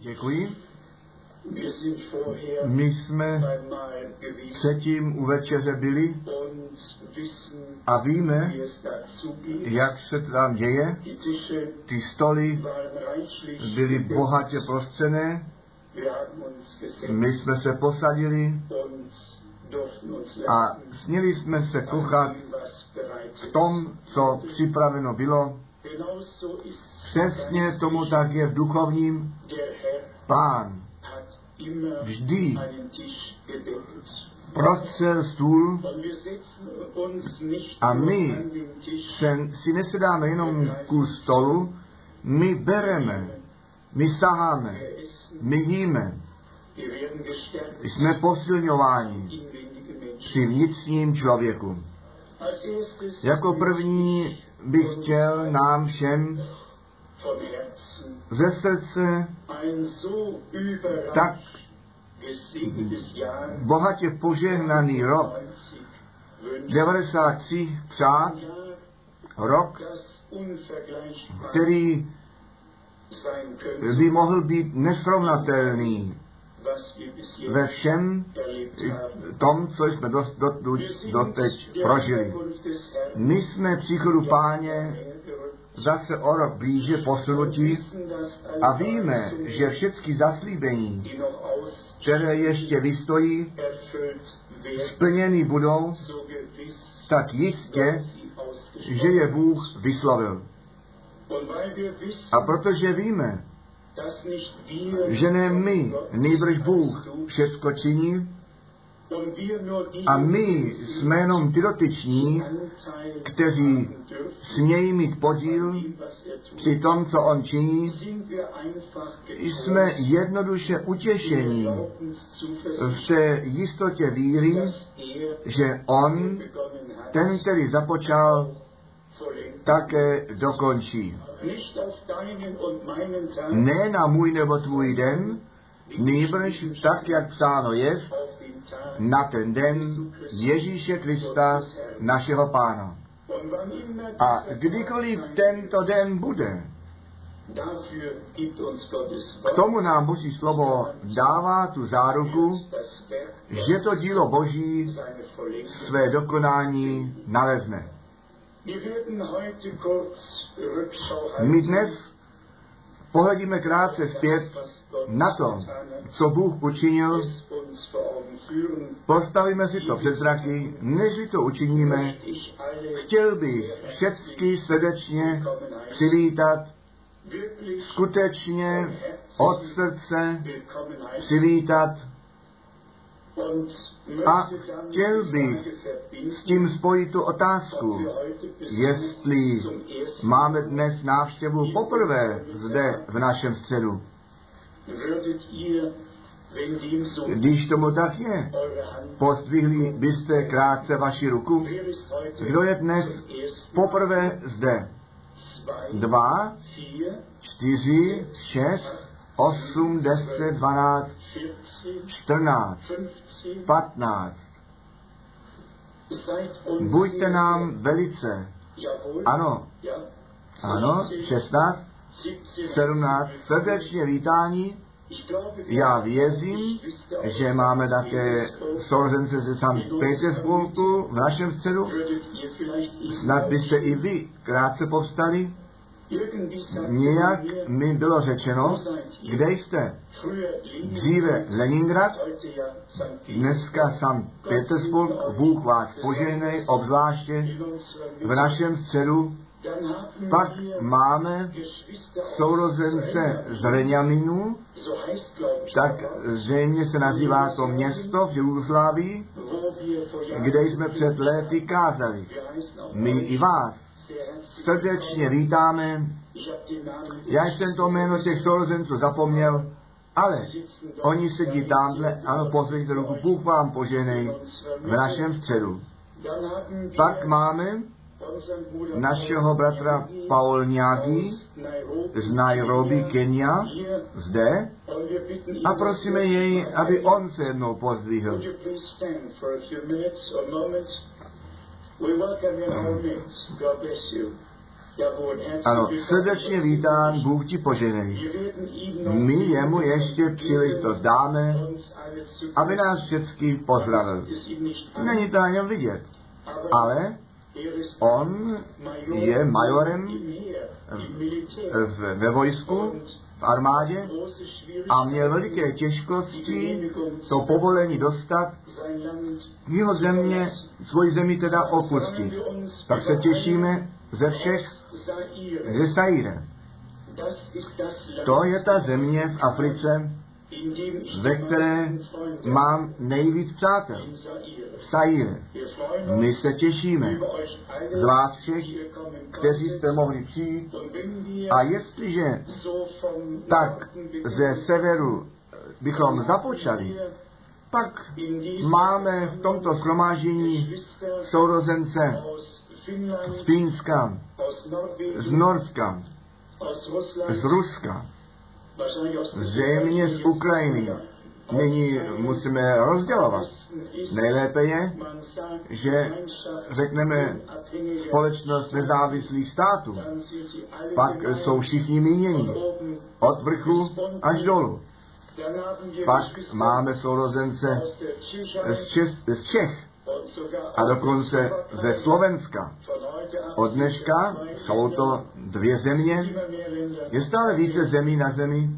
Děkuji. My jsme předtím u večeře byli a víme, jak se to tam děje. Ty stoly byly bohatě prostřené, my jsme se posadili a směli jsme se kochat bereitet v tom, co připraveno bylo. Přesně tomu tak je v duchovním. Pán. Vždy. prostřel stůl. A my se, si nesedáme jenom ku stolu, my bereme, my saháme, my jíme, jsme posilňováni při vnitřním člověku. Jako první bych chtěl nám všem ze srdce tak bohatě požehnaný rok 90 wünschen. 93 přát, rok, který by mohl být nesrovnatelný ve jetzt všem tom, co jsme dost, do, do, doteď prožili. My jsme příchodu páně zase o rok blíže posunutí a víme, že všechny zaslíbení, které ještě vystojí, splněny budou, tak jistě, že je Bůh vyslovil. A protože víme, že ne my, nejbrž Bůh všecko činí a my jsme jenom ty dotyční, kteří smějí mít podíl při tom, co On činí, jsme jednoduše utěšení v té jistotě víry, že On, ten, který započal, také dokončí. Ne na můj nebo tvůj den, nýbrž tak, jak psáno je, auf den Tag na ten den Ježíše Krista, našeho Pána. A kdykoliv tento den bude, k tomu nám Boží slovo dává tu záruku, že to dílo Boží své dokonání nalezne. My dnes pohledíme krátce zpět na to, co Bůh učinil, postavíme si to před zraky, než to učiníme, chtěl bych všechny srdečně přivítat, skutečně od srdce přivítat a chtěl bych s tím spojit tu otázku, jestli máme dnes návštěvu poprvé zde v našem středu. Když tomu tak je, pozdvihli byste krátce vaši ruku. Kdo je dnes poprvé zde? Dva, čtyři, šest, osm, deset, dvanáct, vierzehn, čtrnáct, fünfzehn? patnáct. Seid uns Buďte sehr, nám velice. Ano, ano, 16, 16, 17, 17, srdečně vítání. Já věřím, že máme také sourozence ze St. Petersburgu v našem středu. Snad byste i vy krátce povstali. Nějak mi bylo řečeno, kde jste? Dříve Leningrad, dneska St. Petersburg, Bůg vás požehnej, obzvláště v našem středu. Pak máme sourozence z ich, tak zřejmě se nazývá to město v Jugoslávii, kde jsme před léty kázali. My i vás srdečně vítáme. Já jsem to jméno těch sourozenců zapomněl, ale oni sedí tamhle, ano, pozvěďte ruku, Bůh vám poženej v našem středu. Pak máme našeho bratra Paul Nairobi, z Nairobi, Kenia, zde a prosíme jej, aby on se jednou pozdvihl. Ano, srdečně vítán, Bůh ti poženej. My jemu ještě příležitost dáme, aby nás všechny pozdravil. Není to na něm vidět, ale on je majorem v, ve vojsku, v armádě a měl veliké těžkosti to povolení dostat jeho země, svoji zemi teda opustit. Tak se těšíme ze všech ze Saire. To je ta země v Africe, ve které mám nejvíc přátel. Saire. My se těšíme z vás všech, kteří jste mohli přijít. A jestliže tak ze severu bychom započali, pak máme v tomto shromáždění sourozence z Fínska, z Norska, z Ruska, zřejmě z Ukrajiny. Nyní musíme rozdělovat. Nejlépe je, že řekneme společnost nezávislých států. Pak jsou všichni mínění. Od vrchu až dolů. Pak máme sourozence z, Čes, z Čech a dokonce ze Slovenska. Od dneška jsou to dvě země, je stále více zemí na zemi.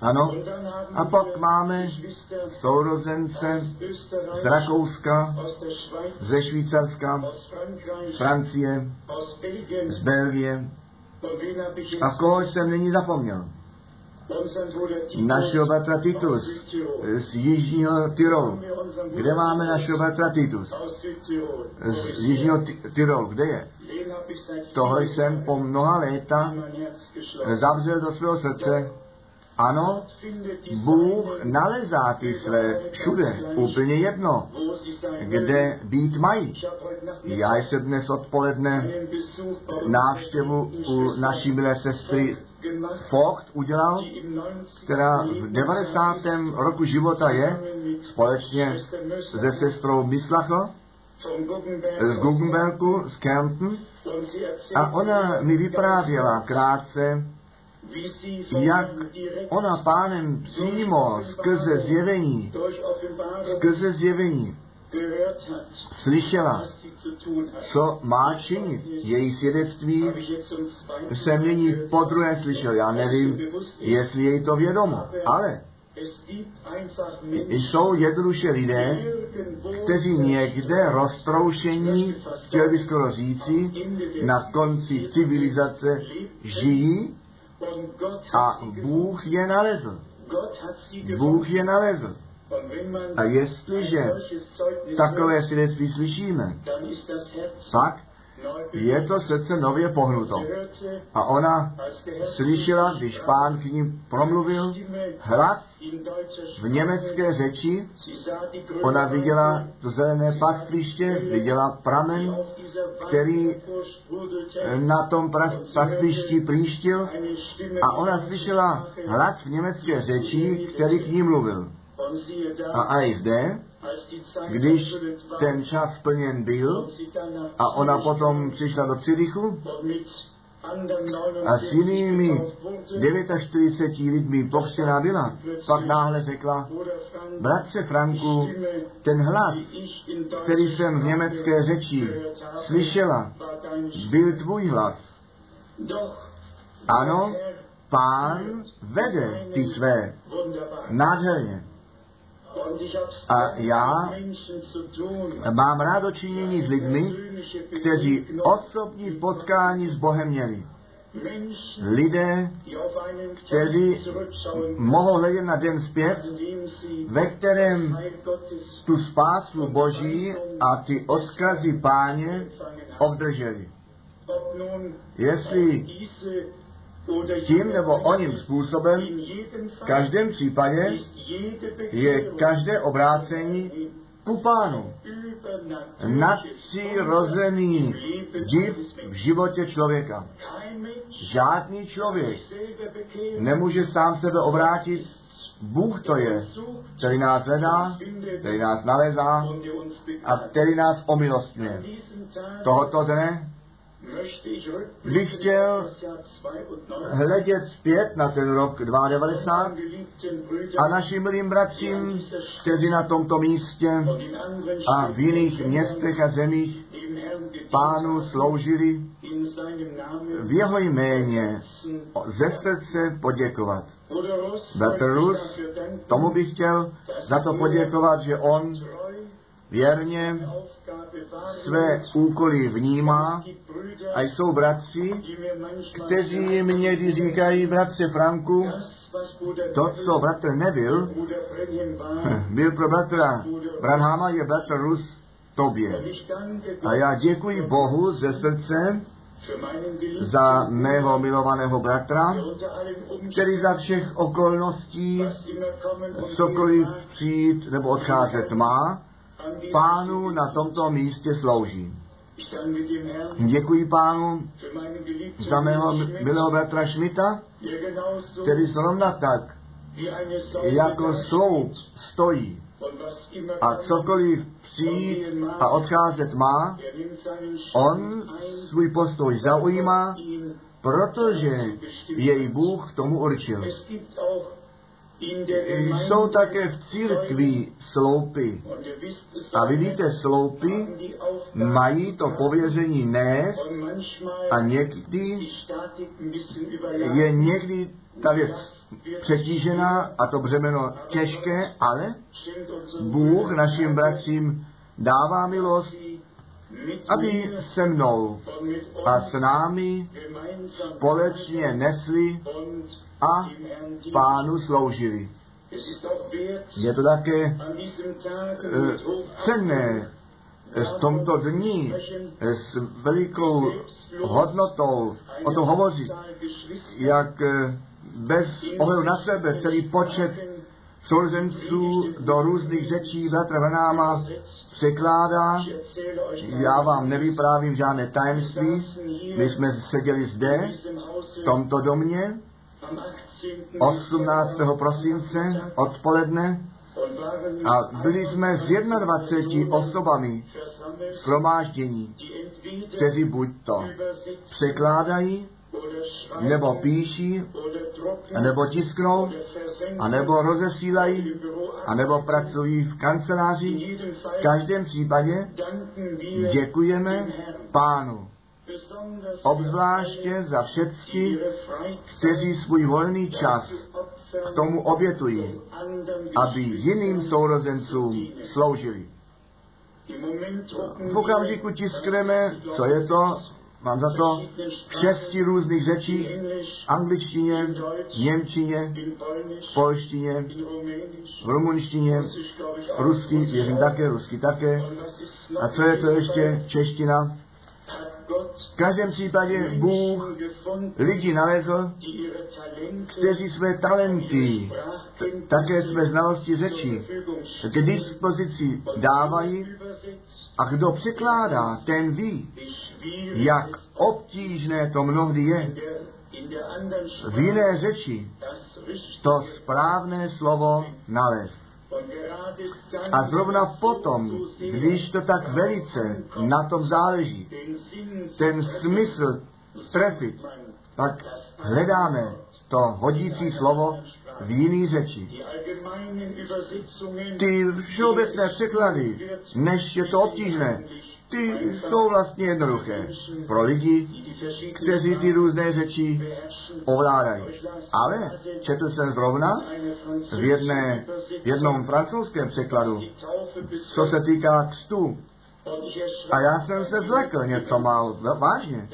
Ano. A pak máme sourozence z Rakouska, ze Švýcarska, z Francie, z Belgie. A koho jsem nyní zapomněl? Našeho bratra Titus z Jižního Tyrolu. Kde máme našeho bratra Titus? Z Jižního Tyrolu. Kde je? Toho jsem po mnoha léta zavřel do svého srdce. Ano, Bůh nalezá ty své všude, úplně jedno, kde být mají. Já jsem dnes odpoledne návštěvu u naší milé sestry Vogt udělal, která v 90. roku života je, společně se sestrou Mislachl z Guggenbergu, z Kärnten, a ona mi vyprávěla krátce, jak ona pánem přímo skrze zjevení, skrze zjevení slyšela, co má činit. Její svědectví jsem nyní po druhé slyšel. Já nevím, jestli je to vědomo, ale jsou jednoduše lidé, kteří někde roztroušení, chtěl by skoro říci, na konci civilizace žijí a Bůh je nalezl. Bůh je nalezl. A jestliže takové svědectví slyšíme, pak je to srdce nově pohnuto. A ona slyšela, když pán k ním promluvil, hlas v německé řeči, ona viděla to zelené pastviště, viděla pramen, který na tom pastvišti příštil a ona slyšela hlas v německé řeči, který k ní mluvil. A i zde, když ten čas plněn byl a ona potom přišla do Cirichu a s jinými 49 lidmi pokřtěná byla, pak náhle řekla, bratře Franku, ten hlas, který jsem v německé řeči slyšela, byl tvůj hlas. Ano, pán vede ty své nádherně. A já mám rád dočinění s lidmi, kteří osobní potkání s Bohem měli. Lidé, kteří mohou hledět na den zpět, ve kterém tu spásu Boží a ty odkazy páně obdrželi. Jestli tím nebo oním způsobem, v každém případě je každé obrácení ku pánu. Nadpřirozený div v životě člověka. Žádný člověk nemůže sám sebe obrátit. Bůh to je, který nás hledá, který nás nalezá a který nás omilostňuje. Tohoto dne bych chtěl hledět zpět na ten rok 92 a našim milým bratřím, kteří na tomto místě a v jiných městech a zemích pánu sloužili v jeho jméně ze srdce poděkovat. Bratr Rus, tomu bych chtěl za to poděkovat, že on věrně své úkoly vnímá a jsou bratři, kteří někdy říkají, bratře Franku, to, co bratr nebyl, byl pro bratra Branhama, je bratr Rus tobě. A já děkuji Bohu ze srdce za mého milovaného bratra, který za všech okolností cokoliv přijít nebo odcházet má, pánu na tomto místě slouží. Děkuji pánu za mého milého bratra Šmita, který zrovna tak, jako sloup stojí a cokoliv přijít a odcházet má, on svůj postoj zaujímá, protože jej Bůh k tomu určil. Jsou také v církvi sloupy. A vidíte, sloupy mají to pověření nést a někdy je někdy ta věc přetížená a to břemeno těžké, ale Bůh našim bratřím dává milost, aby se mnou a s námi společně nesli a pánu sloužili. Je to také uh, cenné v tomto dní s velikou hodnotou o tom hovořit, jak bez ohledu na sebe celý počet sourozenců do různých řečí bratra Venáma překládá. Já vám nevyprávím žádné tajemství. My jsme seděli zde, v tomto domě, 18. prosince odpoledne a byli jsme s 21 osobami shromáždění, kteří buď to překládají, nebo píší, nebo tisknou, a nebo rozesílají, a nebo pracují v kanceláři. V každém případě děkujeme pánu. Obzvláště za všechny, kteří svůj volný čas k tomu obětují, aby jiným sourozencům sloužili. V okamžiku tiskneme, co je to, mám za to v šesti různých řečích, angličtině, němčině, polštině, v rumunštině, rusky, věřím také, rusky také. A co je to ještě čeština? V každém případě Bůh lidi nalezl, kteří své talenty, také své znalosti řečí, k dispozici dávají. a kdo překládá, ten ví, jak obtížné to mnohdy je. v jiné řeči to správné slovo nalézt. A zrovna potom, když to tak velice na tom záleží, ten smysl trefit, pak hledáme to hodící slovo v jiný řeči. Ty všeobecné překlady, než je to obtížné, ty jsou vlastně jednoduché pro lidi, kteří ty různé řeči ovládají. Ale četl jsem zrovna v, jedné, jednom francouzském překladu, co se týká křtu. A já jsem se zlekl něco mal vážně,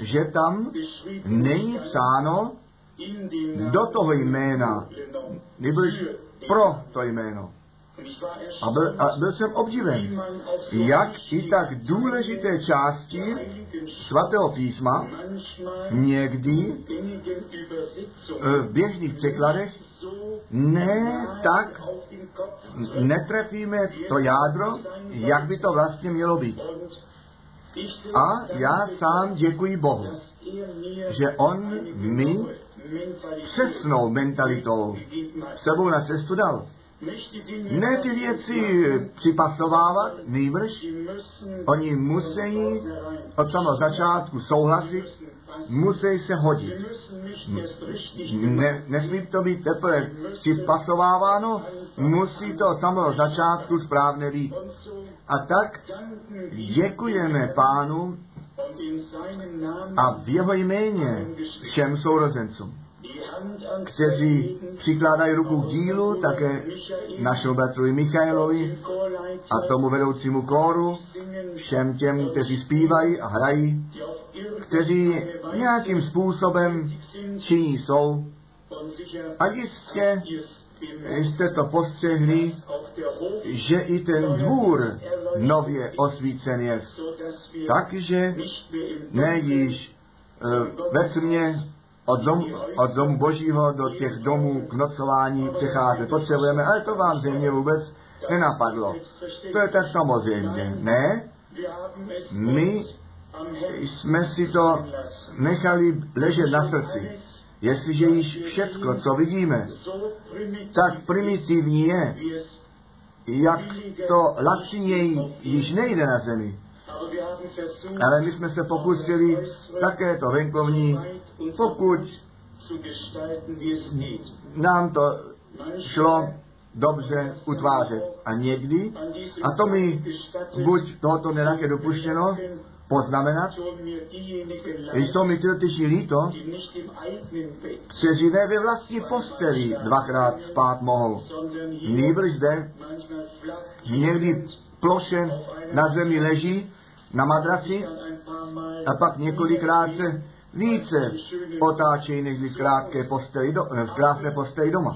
že tam není psáno do toho jména, nebož pro to jméno. A byl, a byl jsem obdiven, jak i tak důležité části svatého písma někdy v běžných překladech ne tak netrefíme to jádro, jak by to vlastně mělo být. A já sám děkuji Bohu, že On mi přesnou mentalitou sebou na cestu dal. Ne ty věci připasovávat, nejbrž oni musí od samého začátku souhlasit, musí se hodit. Ne, nesmí to být teprve připasováváno, musí to od samého začátku správně být. A tak děkujeme pánu a v jeho jméně všem sourozencům kteří přikládají ruku k dílu, také našemu bratrovi Michailovi a tomu vedoucímu kóru, všem těm, kteří zpívají a hrají, kteří nějakým způsobem činí jsou. A jistě jste to postřehli, že i ten dvůr nově osvícen je. Takže ne již ve tmě od domu, od domu božího do těch domů k nocování přecházet potřebujeme, ale to vám země vůbec nenapadlo. To je tak samozřejmě. Ne? My jsme si to nechali ležet na srdci. Jestliže již všecko, co vidíme, tak primitivní je, jak to laciněji již nejde na zemi. Ale my jsme se pokusili také to venkovní, pokud nám to šlo dobře utvářet. A někdy, a to mi buď tohoto nedáke dopuštěno, poznamenat, jsou mi ty líto, kteří ne ve vlastní posteli dvakrát spát mohou. Nýbrž zde někdy ploše na zemi leží, na madraci a pak několikrát se více otáčejí než v krátké posteli, do, v krásné posteli doma.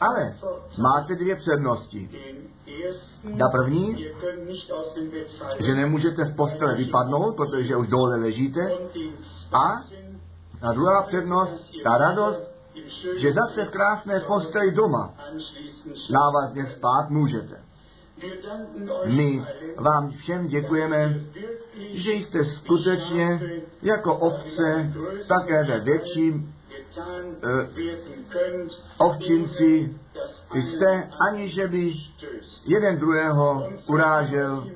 Ale máte dvě přednosti. Na první, že nemůžete z postele vypadnout, protože už dole ležíte. A a druhá přednost, ta radost, že zase v krásné posteli doma návazně spát můžete. My vám všem děkujeme, že jste skutečně jako ovce také ve větším ovčinci jste, aniž by jeden druhého urážel,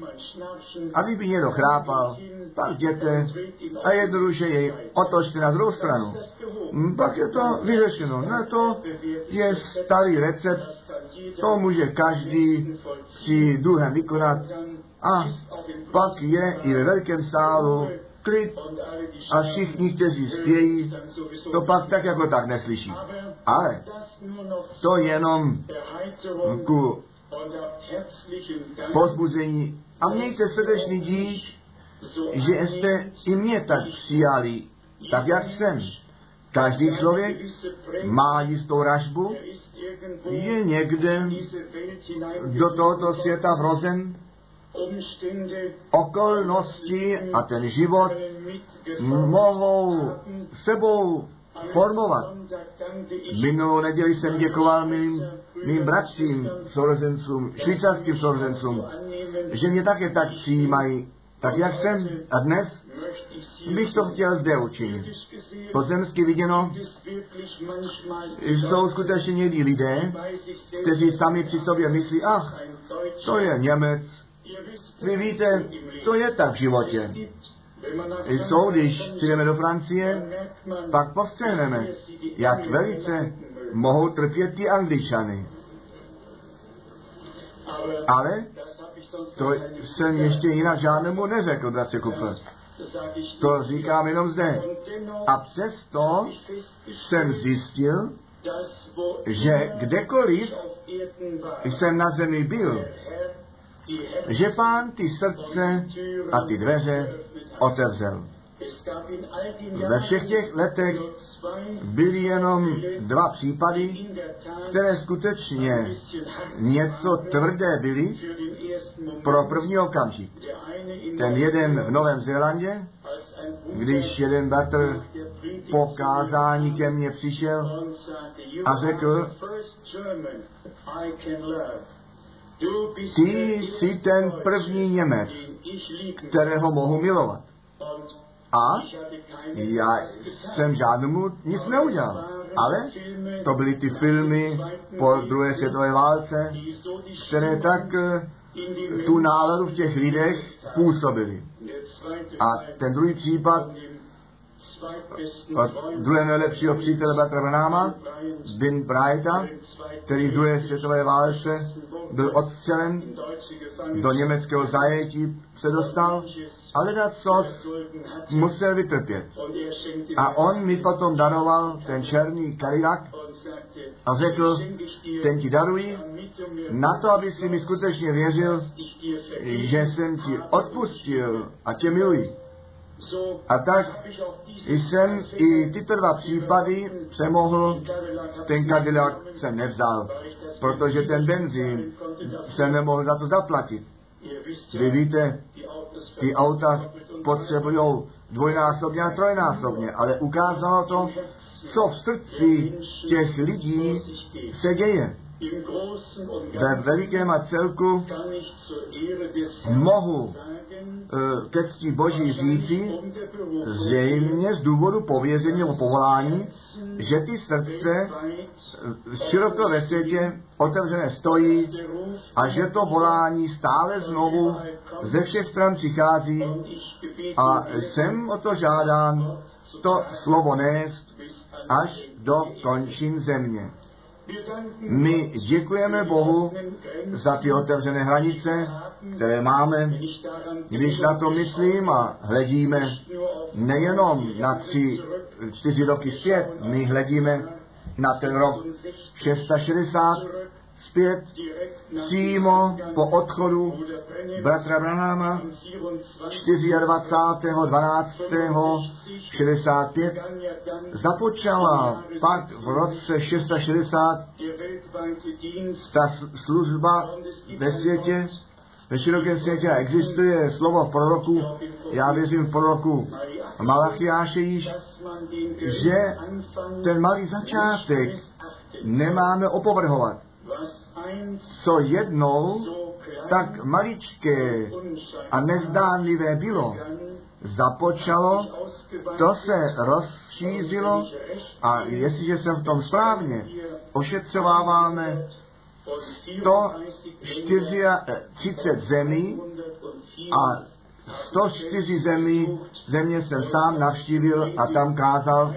aby by někdo chrápal, pak jděte a jednoduše jej otočte na druhou stranu. Pak je to vyřešeno. No to je starý recept, to může každý si druhem vykonat a pak je i ve velkém sálu klid a všichni, kteří spějí, to pak tak jako tak neslyší. Ale to jenom ku pozbuzení a mějte srdečný dík, že jste i mě tak přijali, tak jak jsem. Každý člověk má jistou ražbu, je někde do tohoto světa vrozen, okolnosti a ten život mohou sebou formovat. Minulou neděli jsem děkoval mým, mým bratřím, sourozencům, švýcarským sourozencům, že mě také tak přijímají, tak jak jsem. A dnes bych to chtěl zde učinit. Pozemsky viděno jsou skutečně někdy lidé, kteří sami při sobě myslí, ach, to je Němec, vy víte, to je tak v životě. Jsou, když přijdeme do Francie, pak postřehneme, jak velice mohou trpět ty angličany. Ale to jsem ještě jinak žádnému neřekl, bratře Kupfer. To říkám jenom zde. A přesto jsem zjistil, že kdekoliv jsem na zemi byl, že pán ty srdce a ty dveře otevřel. Ve všech těch letech byly jenom dva případy, které skutečně něco tvrdé byly pro první okamžik. Ten jeden v Novém Zélandě, když jeden bratr po kázání ke mně přišel a řekl, ty jsi ten první Němec, kterého mohu milovat. A já jsem žádnému nic neudělal. Ale to byly ty filmy po druhé světové válce, které tak eh, tu náladu v těch lidech působily. A ten druhý případ od druhého nejlepšího přítele Batra Branáma, Bin Breita, který v druhé světové válce byl odstřelen, do německého zajetí se dostal, ale na co musel vytrpět. A on mi potom daroval ten černý Cadillac a řekl, ten ti daruji, na to, aby si mi skutečně věřil, že jsem ti odpustil a tě miluji. A tak jsem i tyto dva případy přemohl, ten Cadillac jsem nevzal, protože ten benzín jsem nemohl za to zaplatit. Vy víte, ty auta potřebují dvojnásobně a trojnásobně, ale ukázalo to, co v srdci těch lidí se děje. Ve velikém a celku mohu eh, ke cti Boží říci, zřejmě z důvodu pověření nebo povolání, že ty srdce eh, široko ve světě otevřené stojí a že to volání stále znovu ze všech stran přichází a jsem o to žádán to slovo nést až do končin země. My děkujeme Bohu za ty otevřené hranice, které máme, když na to myslím a hledíme nejenom na tři, čtyři roky zpět, my hledíme na ten rok 660 zpět přímo po odchodu bratra Branhama 24.12.65 započala pak v roce 660 ta služba ve světě, ve širokém světě existuje slovo v proroku, já věřím v proroku Malachiáše již, že ten malý začátek nemáme opovrhovat co jednou tak maličké a nezdánlivé bylo, započalo, to se rozšířilo a jestliže jsem v tom správně, ošetřováváme 130 zemí a 104 zemí, země jsem sám navštívil a tam kázal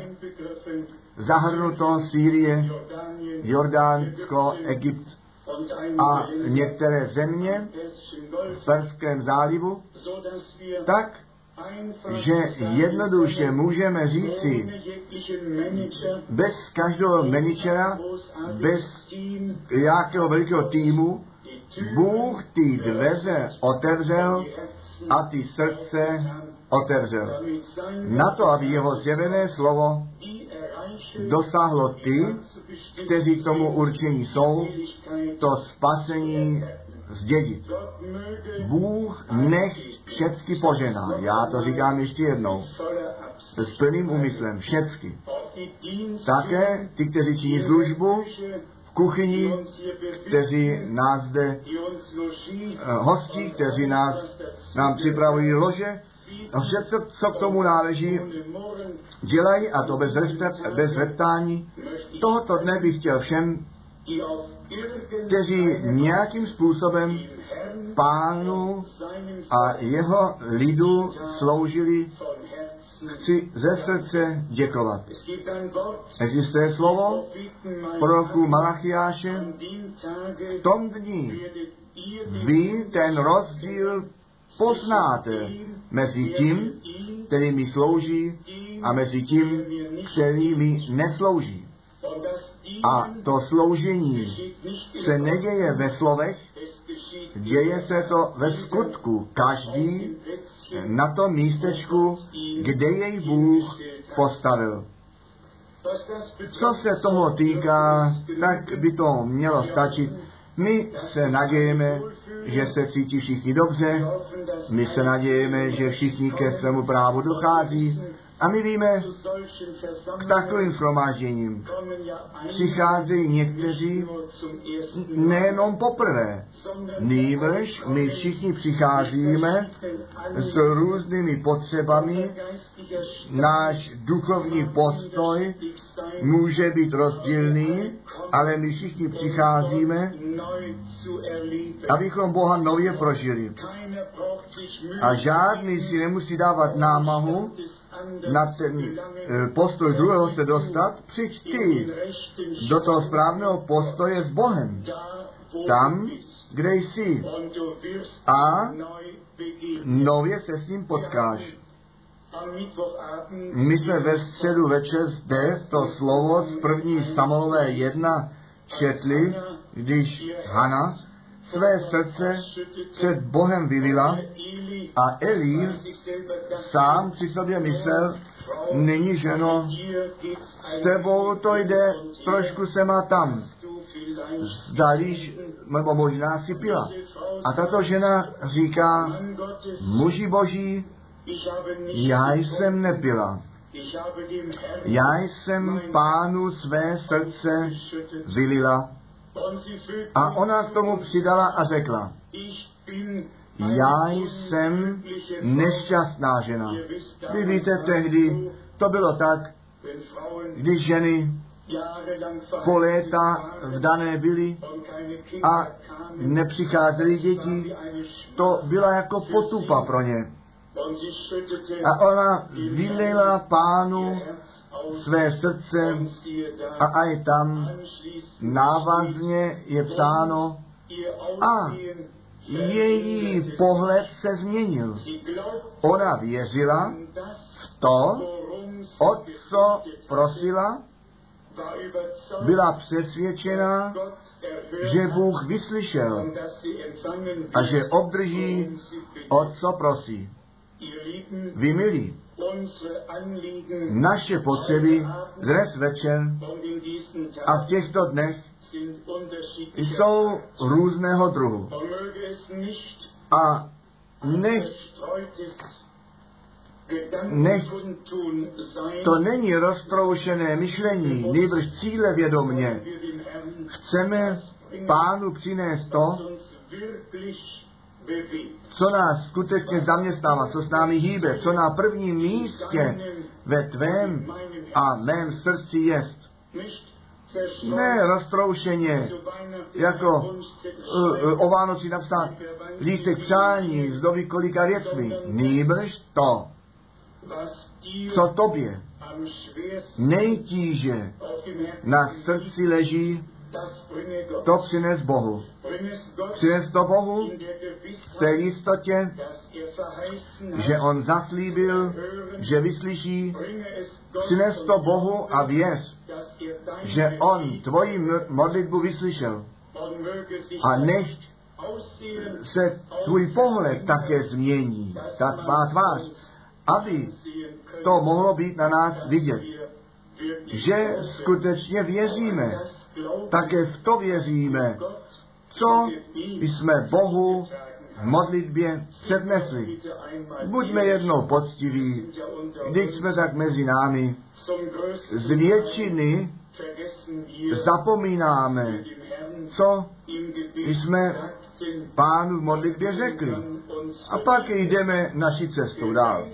zahrnuto Sýrie, Jordánsko, Egypt a některé země v Perském zálivu, tak, že jednoduše můžeme říci, bez každého manažera, bez jakého velikého týmu, Bůh ty dveře otevřel a ty srdce otevřel. Na to, aby jeho zjevené slovo dosáhlo ty, kteří tomu určení jsou, to spasení zdědit. Bůh nech všecky požená. Já to říkám ještě jednou. S plným úmyslem. Všecky. Také ty, kteří činí službu v kuchyni, kteří nás zde eh, hostí, kteří nás, nám připravují lože, a vše, co, co k tomu náleží, dělají a to bez, repta, bez reptání. Tohoto dne bych chtěl všem, kteří nějakým způsobem pánu a jeho lidu sloužili, chci ze srdce děkovat. Existuje slovo proroku Malachiáše, v tom dní vy ten rozdíl poznáte mezi tím, který mi slouží a mezi tím, který mi neslouží. A to sloužení se neděje ve slovech, děje se to ve skutku. Každý na tom místečku, kde jej Bůh postavil. Co se toho týká, tak by to mělo stačit my se nadějeme, že se cítí všichni dobře, my se nadějeme, že všichni ke svému právu dochází A my víme, k takovým shromážděním přicházejí někteří nejenom poprvé, nýbrž my všichni přicházíme s různými potřebami, náš duchovní postoj může být rozdílný, ale my všichni přicházíme, abychom Boha nově prožili. A žádný si nemusí dávat námahu na ten eh, postoj druhého se dostat, přijď ty do toho správného postoje s Bohem. Tam, kde jsi. A nově se s ním potkáš. My jsme ve středu večer zde to slovo z první Samuelové 1 četli, když Hana své srdce před Bohem vylila a Eli sám při sobě myslel, není ženo, s tebou to jde trošku sem a tam. Zdalíš, nebo možná si pila. A tato žena říká, muži boží, já jsem nepila. Já jsem pánu své srdce vylila. A ona k tomu přidala a řekla, já jsem nešťastná žena. Vy víte, tehdy to bylo tak, když ženy po léta vdané byly a nepřicházely děti, to byla jako potupa pro ně. A ona vylila pánu své srdce a aj tam návazně je psáno a její pohled se změnil. Ona věřila v to, o co prosila, byla přesvědčena, že Bůh vyslyšel a že obdrží, o co prosí. Vy milí, naše potřeby dnes večer a v těchto dnech jsou různého druhu. A nech, nech to není roztroušené myšlení, nejbrž cíle vědomně. Chceme pánu přinést to, co nás skutečně zaměstnává, co s námi hýbe, co na prvním místě ve tvém a mém srdci jest. Ne roztroušeně, jako uh, uh, o Vánoci napsat lístek přání s doví kolika věcmi. Nýbrž to, co tobě nejtíže na srdci leží, to přines Bohu. Přines to Bohu v té jistotě, že On zaslíbil, že vyslyší. Přines to Bohu a věř, že On tvoji modlitbu vyslyšel. A nech se tvůj pohled také změní, ta tvá tvář, aby to mohlo být na nás vidět, že skutečně věříme, také v to věříme, co jsme Bohu v modlitbě přednesli. Buďme jednou poctiví, když jsme tak mezi námi. Z většiny zapomínáme, co jsme pánu v modlitbě řekli. A pak jdeme naši cestou dál.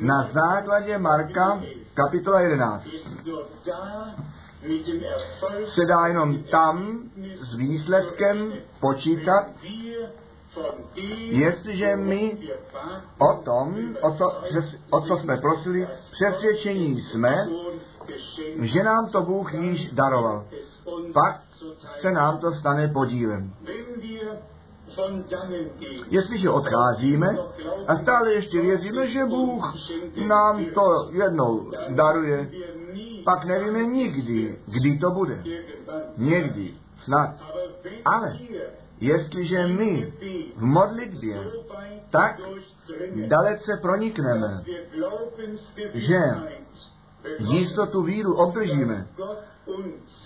Na základě Marka, kapitola 11 se dá jenom tam s výsledkem počítat, jestliže my o tom, o co, o co jsme prosili, přesvědčení jsme, že nám to Bůh již daroval. Pak se nám to stane podílem. Jestliže odcházíme a stále ještě věříme, že Bůh nám to jednou daruje, pak nevíme nikdy, kdy to bude. Někdy, snad. Ale jestliže my v modlitbě tak dalece pronikneme, že jistotu víru obdržíme,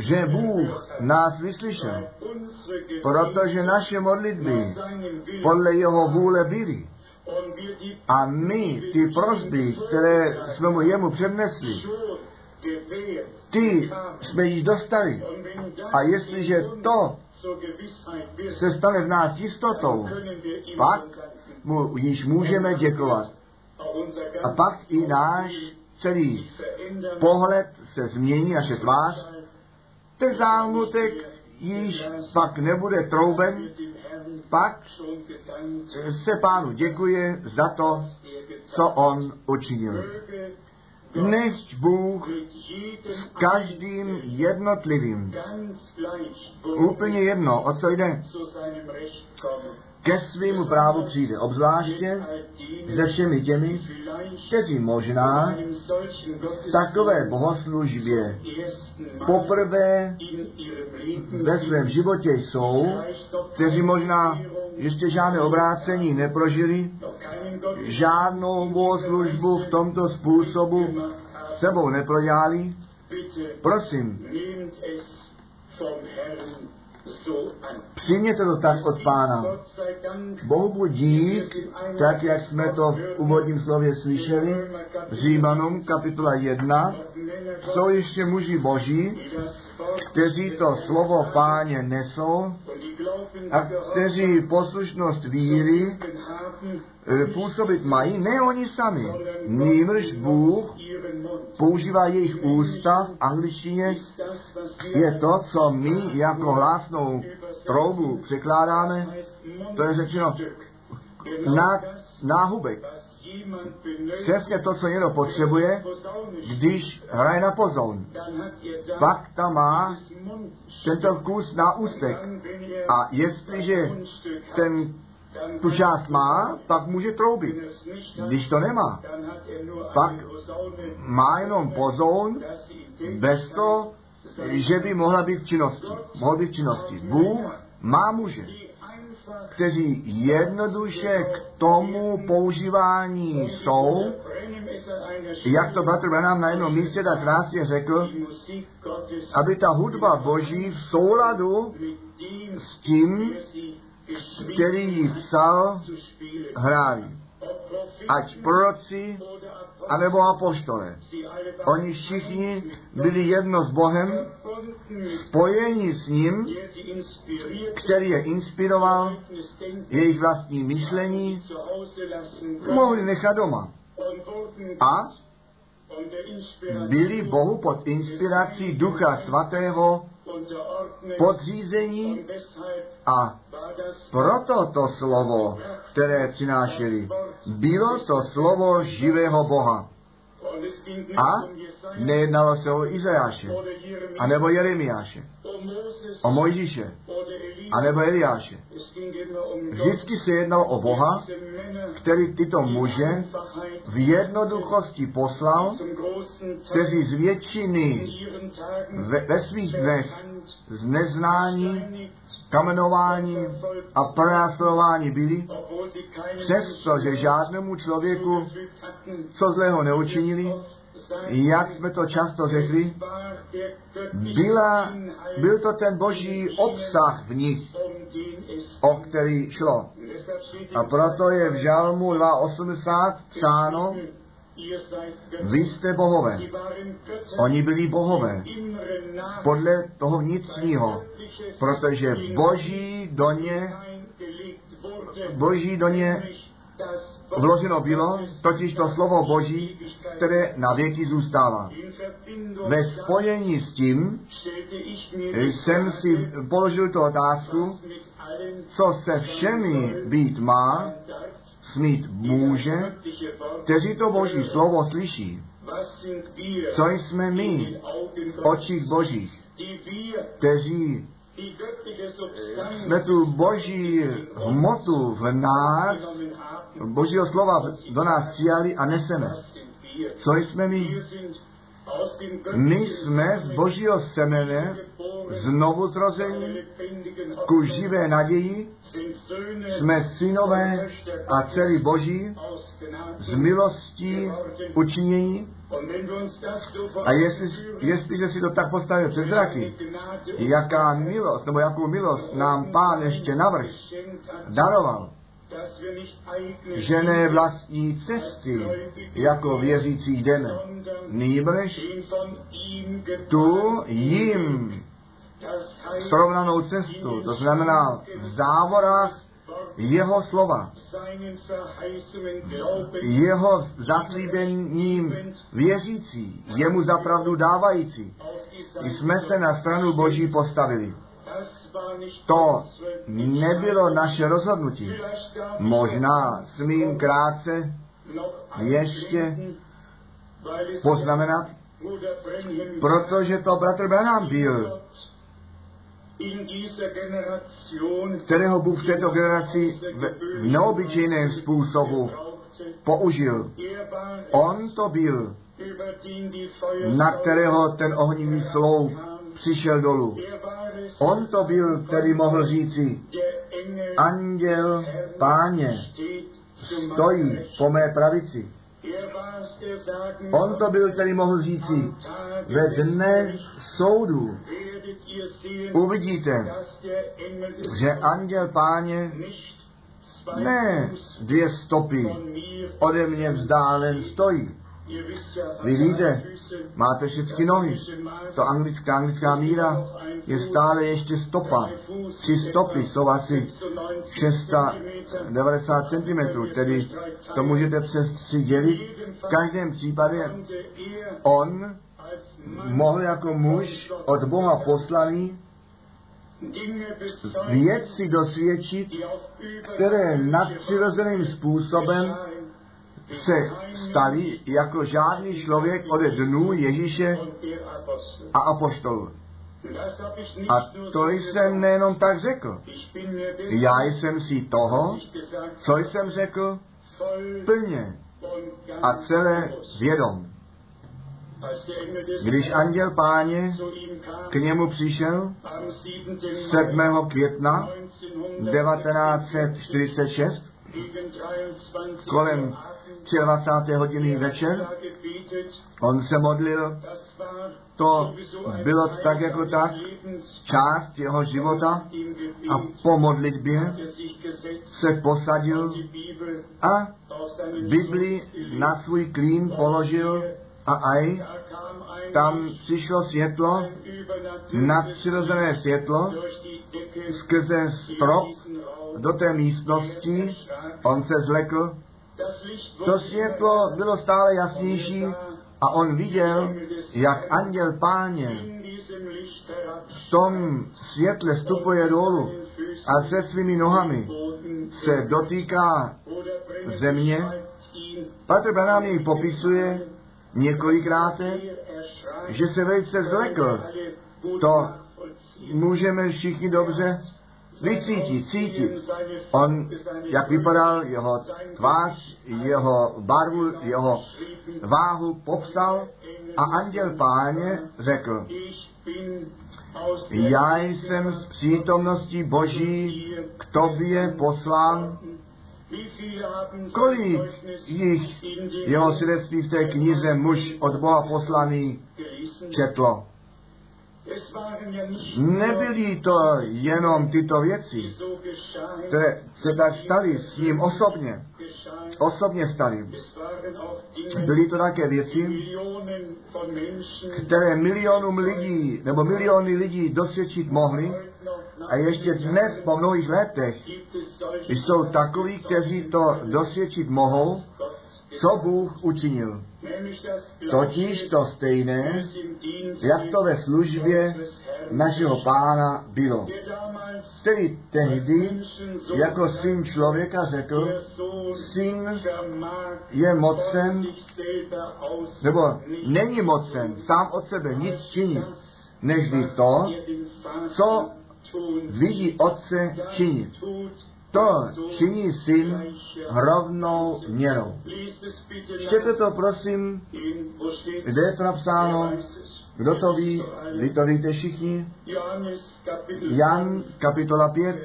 že Bůh nás vyslyšel, protože naše modlitby podle jeho vůle byly. A my ty prozby, které jsme mu jemu přednesli, ty jsme již dostali. A jestliže to se stane v nás jistotou, pak mu již můžeme děkovat. A pak i náš celý pohled se změní, naše tvář. Ten zámutek již pak nebude trouben, pak se pánu děkuje za to, co on učinil. Nechť Bůh s každým jednotlivým, úplně jedno, o co jde, ke svému právu přijde. Obzvláště se všemi těmi, kteří možná takové bohoslužbě poprvé ve svém životě jsou, kteří možná ještě žádné obrácení neprožili, žádnou bohoslužbu v tomto způsobu sebou neprodělali, prosím, Přijměte to tak od Pána. Bohu buď dík, tak jak jsme to v úvodním slově slyšeli, Římanům kapitola 1, jsou ještě muži boží, kteří to slovo páně nesou a kteří poslušnost víry e, působit mají, ne oni sami. Nýmrž Bůh používá jejich ústa v angličtině, je to, co my jako hlásnou troubu překládáme, to je řečeno na náhubek. Přesně to, co někdo potřebuje, když hraje na pozoun. Pak tam má tento kus na ústek. A jestliže ten tu část má, pak může troubit. Když to nemá, Pak má jenom pozoun, bez toho, že by mohla být v činnosti. Mohl být v činnosti. Bůh má muže, kteří jednoduše k tomu používání jsou, jak to bratr Branham na jednom místě tak krásně řekl, aby ta hudba boží v souladu s tím, který ji psal, hráli. Ať Apostel, anebo apoštole. Oni všichni byli jedno s Bohem, spojeni s ním, který je inspiroval, jejich vlastní myšlení, mohli nechat doma. A byli Bohu pod inspirací Ducha Svatého podřízení a proto to slovo, které přinášeli, bylo to slovo živého Boha. A nejednalo se o Izajáše, anebo Jeremiáše, o Mojžíše, anebo Eliáše. Vždycky se jednalo o Boha, který tyto muže v jednoduchosti poslal, kteří z in většiny ve, ve svých dnech z neznání, kamenování a pronásledování byli, obwohl sie keinen přesto, že žádnému člověku co zlého neučinili, jak jsme to často řekli, byla, byl to ten boží obsah v nich, o který šlo. A proto je v Žalmu 2.80 psáno. Vy jste bohové. Oni byli bohové podle toho vnitřního, protože boží do ně, boží do ně vloženo bylo, totiž to slovo boží, které na věky zůstává. Ve spojení s tím jsem si položil tu otázku, co se všemi být má, smít může, kteří to boží slovo slyší. Co jsme my v očích božích, kteří jsme tu boží hmotu v nás, božího slova do nás přijali a neseme. Co jsme my? My jsme z božího semene znovu zrození ku živé naději, jsme synové a dcery boží z milostí učinění. A jestli, jestliže si to tak postavíme před zraky, jaká milost, nebo jakou milost nám pán ještě navrh daroval, že ne vlastní cesty jako věřící jdeme, nýbrž tu jim srovnanou cestu, to znamená v závorách jeho slova, jeho zaslíbením věřící, jemu zapravdu dávající. Jsme se na stranu Boží postavili. To nebylo naše rozhodnutí. Možná smím krátce ještě poznamenat, protože to bratr Branham byl, kterého Bůh v této generaci v, v neobyčejném způsobu použil. On to byl, na kterého ten ohnivý sloup přišel dolů. On to byl, který mohl říci, anděl páně stojí po mé pravici. On to byl, který mohl říci, ve dne soudu uvidíte, že anděl páně ne dvě stopy ode mě vzdálen stojí. Vy víte, máte všechny nohy. To anglická, anglická míra je stále ještě stopa. Tři stopy jsou asi 690 cm, tedy to můžete přes tři dělit. V každém případě on mohl jako muž od Boha poslaný věci dosvědčit, které nadpřirozeným způsobem se stali jako žádný člověk ode dnů Ježíše a apoštolů. A to jsem nejenom tak řekl. Já jsem si toho, co jsem řekl, plně a celé vědom. Když anděl páně k němu přišel am 7. 7. Mai května 1946 gegen 23 kolem Uhr Abend 23. hodiny večer, on se modlil, to bylo tak jako tak, část jeho života a po modlitbě se posadil a Bibli na svůj klín položil a aj tam přišlo světlo, nadpřirozené světlo, skrze strop. Do té místnosti, on se zlekl, to světlo bylo stále jasnější a on viděl, jak anděl páně v tom světle vstupuje dolů a se svými nohami se dotýká země. Patr Branham jej popisuje několikrát, že se velice zlekl. To můžeme všichni dobře vycítit, cítit. On, jak vypadal, jeho tvář, jeho barvu, jeho váhu popsal a anděl páně řekl, já jsem z přítomnosti Boží k tobě poslán. Kolik jich jeho svědectví v té knize muž od Boha poslaný četlo? Nebyly to jenom tyto věci, které se tak staly s ním osobně. Osobně staly. Byly to také věci, které milionům lidí, nebo miliony lidí dosvědčit mohly a ještě dnes po mnohých letech jsou takoví, kteří to dosvědčit mohou, co Bůh učinil. Totiž to stejné, jak to ve službě našeho pána bylo. Který tehdy jako syn člověka řekl, syn je mocen, nebo není mocen sám od sebe nic činit, než to, co vidí otce činit. To činí syn rovnou měrou. Čtěte to prosím, kde je to napsáno, kdo to ví, vy to víte všichni. Jan kapitola 5,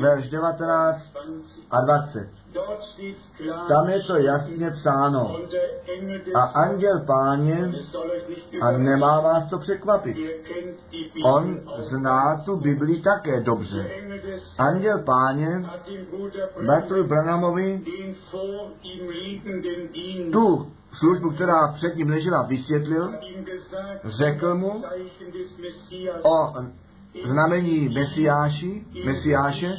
verš 19 a 20. Tam je to jasně psáno. A anděl páně, a nemá vás to překvapit, on zná tu Biblii také dobře. Anděl páně Bartolu Branamovi tu službu, která před ním ležela, vysvětlil, řekl mu o znamení Mesiáši, Mesiáše,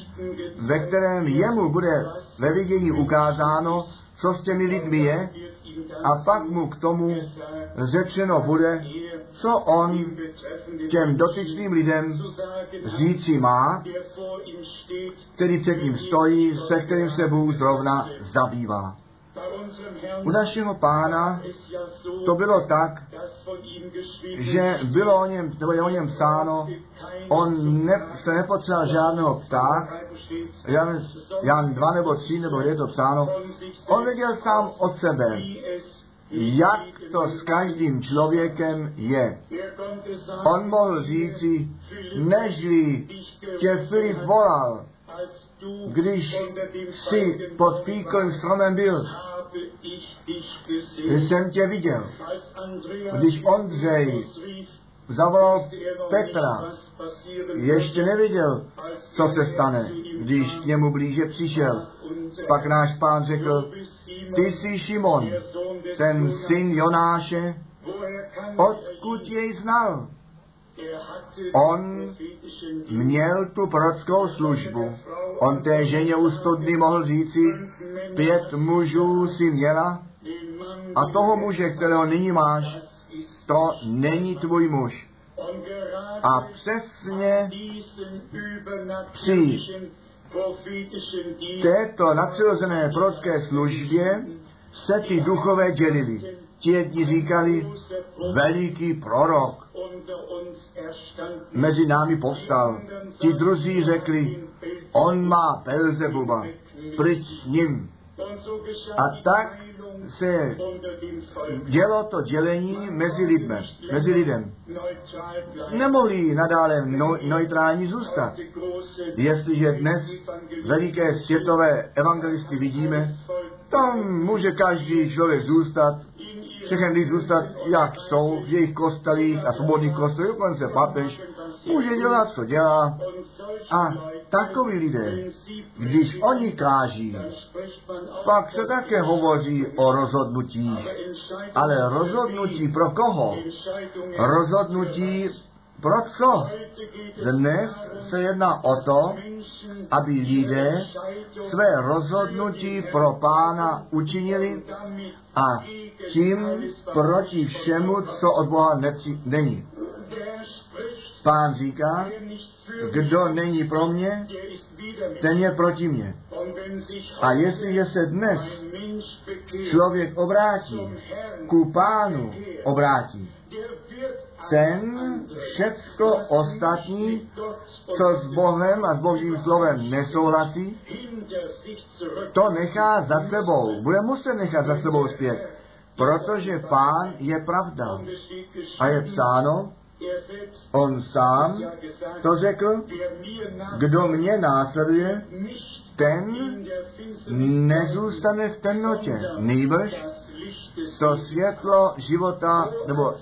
ve kterém jemu bude ve vidění ukázáno, co s těmi lidmi je, a pak mu k tomu řečeno bude, co on těm dotyčným lidem říci má, který před ním stojí, se kterým se Bůh zrovna zabývá. U našeho pána to bylo tak, že bylo o něm, nebo je o něm psáno, on ne, se nepotřeboval žádného pták, Jan, Jan 2 nebo 3, nebo je to psáno, on věděl sám od sebe, jak to s každým člověkem je. On mohl říci, nežli tě Filip volal, když jsi pod fíkovým stromem byl, jsem tě viděl. Když Ondřej zavolal Petra, ještě neviděl, co se stane, když k němu blíže přišel. Pak náš pán řekl, ty jsi Šimon, ten syn Jonáše, odkud jej znal? On měl tu prorockou službu. On té ženě u studny mohl říci, pět mužů si měla a toho muže, kterého nyní máš, to není tvůj muž. A přesně při této nadpřirozené prorocké službě se ty duchové dělili. Ti jedni říkali, veliký prorok mezi námi povstal. Ti druzí řekli, on má Belzebuba, pryč s ním. A tak se dělo to dělení mezi lidmi, mezi lidem. Nemohli nadále no, neutrální zůstat. Jestliže dnes veliké světové evangelisty vidíme, tam může každý člověk zůstat všechny zůstat, jak jsou v jejich kostelích a svobodných kostelích, dokonce papež může dělat, co dělá. A takoví lidé, když oni káží, pak se také hovoří o rozhodnutí. Ale rozhodnutí pro koho? Rozhodnutí pro co? Dnes se jedná o to, aby lidé své rozhodnutí pro pána učinili a tím proti všemu, co od Boha nepři- není. Pán říká, kdo není pro mě, ten je proti mně. A jestliže se dnes člověk obrátí, ku pánu obrátí, ten všecko ostatní, co s Bohem a s Božím slovem nesouhlasí, to nechá za sebou. Bude muset nechat za sebou zpět, protože pán je pravda. A je psáno, on sám to řekl, kdo mě následuje, ten nezůstane v temnotě, nejbrž to světlo života, nebo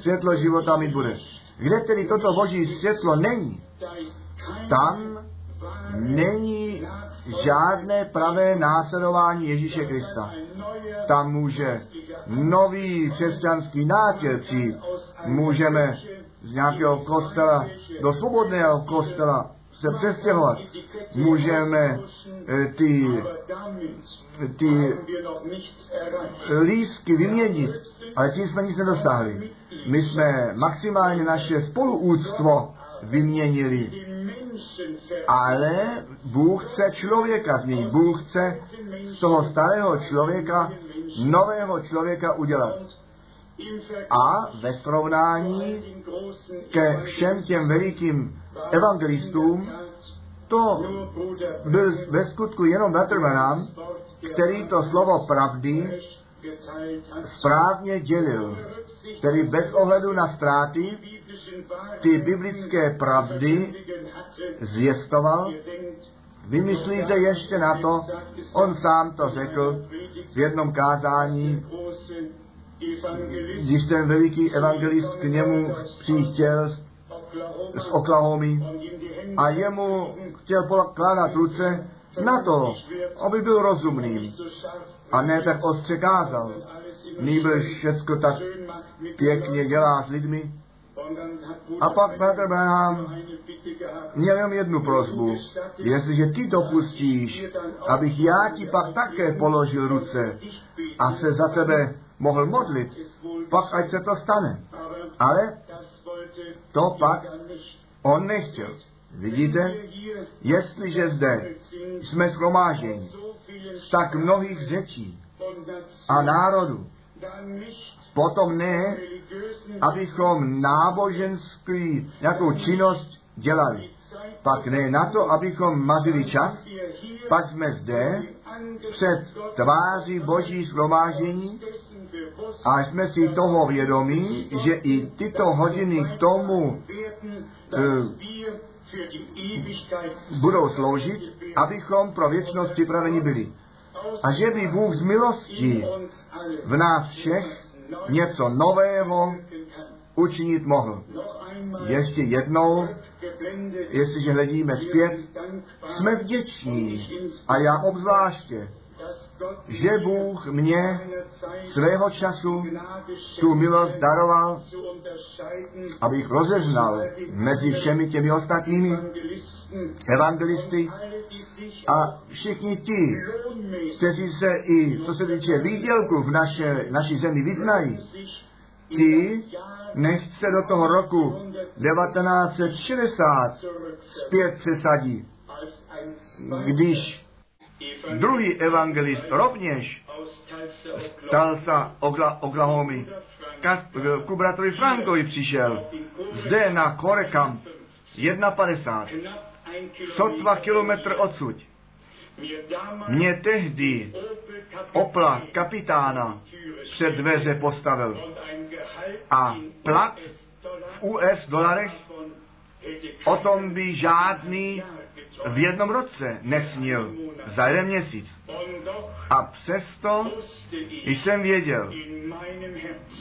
světlo života mít bude. Kde tedy toto boží světlo není, tam není žádné pravé následování Ježíše Krista. Tam může nový křesťanský nátěr přijít. Můžeme z nějakého kostela do svobodného kostela se přestěhovat. Můžeme ty, ty lístky vyměnit, ale tím jsme nic nedosáhli. My jsme maximálně naše spoluúctvo vyměnili. Ale Bůh chce člověka změnit. Bůh chce z toho starého člověka nového člověka udělat. A ve srovnání ke všem těm velikým evangelistům, to byl ve skutku jenom bratr Branham, který to slovo pravdy správně dělil, který bez ohledu na ztráty, ty biblické pravdy zvěstoval. Vy myslíte ještě na to, on sám to řekl v jednom kázání, když ten veliký evangelist k němu přichtěl z Oklahomy a jemu chtěl pokládat ruce na to, aby byl rozumným a ne tak ostře kázal. Nýbrž všecko tak pěkně dělá s lidmi. A pak Petr Branham měl jenom jednu prozbu. Jestliže ty dopustíš, abych já ti pak také položil ruce a se za tebe mohl modlit, pak ať se to stane. Ale to pak on nechtěl. Vidíte? Jestliže zde jsme schromáženi z tak mnohých řečí a národů, potom ne, abychom náboženský nějakou činnost dělali. Pak ne na to, abychom mazili čas, pak jsme zde před tváří Boží schromáždění a jsme si toho vědomí, že i tyto hodiny k tomu uh, budou sloužit, abychom pro věčnost připraveni byli. A že by Bůh z milosti v nás všech něco nového učinit mohl. Ještě jednou, jestliže hledíme zpět, jsme vděční a já obzvláště, že Bůh mě svého času tu milost daroval, abych rozeznal mezi všemi těmi ostatními evangelisty a všichni ti, kteří se i, co se týče výdělku v naše, naší zemi vyznají, ti nechť se do toho roku 1960 zpět přesadí, když druhý evangelist rovněž z Tulsa, Oklahomy, ku bratrovi Frankovi přišel, zde na Korekam. 1,50, sotva kilometr odsud. Mě tehdy Opla kapitána před dveře postavil. A plat v US dolarech? O tom by žádný v jednom roce nesměl za jeden měsíc. A přesto jsem věděl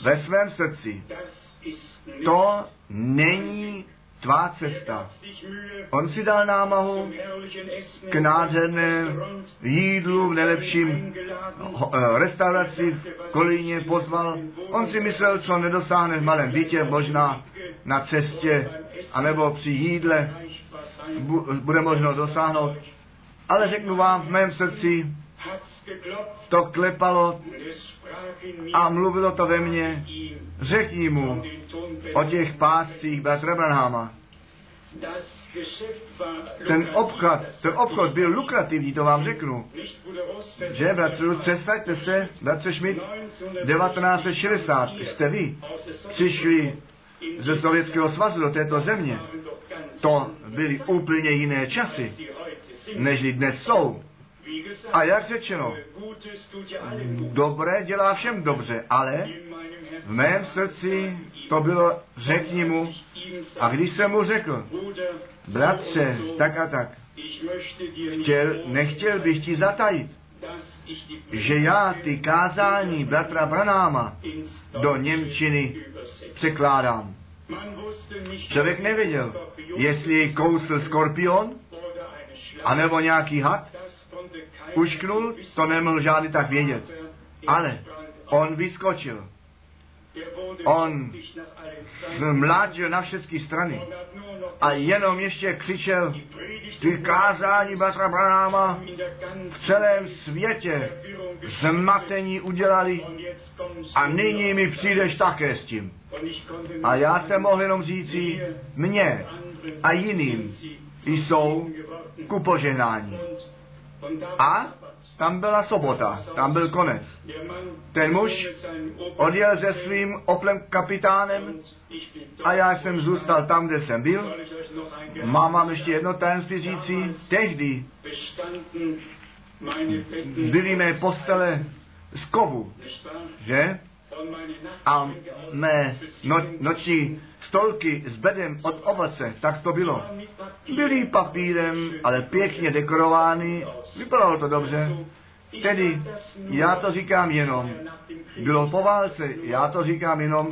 ve svém srdci, to není tvá cesta. On si dal námahu k nádherné jídlu v nejlepším eh, restauraci v Kolíně pozval. On si myslel, co nedosáhne v malém bytě, možná na cestě, anebo při jídle bude možno dosáhnout. Ale řeknu vám, v mém srdci to klepalo a mluvilo to ve mně. Řekni mu o těch páscích bratra Branhama. Ten obchod, ten obchod byl lukrativní, to vám řeknu. Že, bratru, představte se, bratře Schmidt, 1960 jste vy přišli ze Sovětského svazu do této země. To byly úplně jiné časy, než dnes jsou. A jak řečeno, dobré dělá všem dobře, ale v mém srdci to bylo, řekni mu, a když jsem mu řekl, bratře, tak a tak, chtěl, nechtěl bych ti zatajit, že já ty kázání bratra Branáma do Němčiny překládám. Člověk nevěděl, jestli kousl skorpion, anebo nějaký had, ušknul, to nemohl žádný tak vědět. Ale on vyskočil. On mládil na všechny strany a jenom ještě křičel, ty kázání Batra Branáma v celém světě zmatení udělali a nyní mi přijdeš také s tím. A já jsem mohl jenom říci, mně a jiným jsou ku požehnání. A tam byla sobota, tam byl konec. Ten muž odjel se svým oplem kapitánem a já jsem zůstal tam, kde jsem byl. Mám vám ještě jedno tajemství říci. Tehdy byly mé postele z kovu, že? a mé no, noční stolky s bedem od ovoce, tak to bylo. Byly papírem, ale pěkně dekorovány, vypadalo to dobře. Tedy já to říkám jenom, bylo po válce, já to říkám jenom,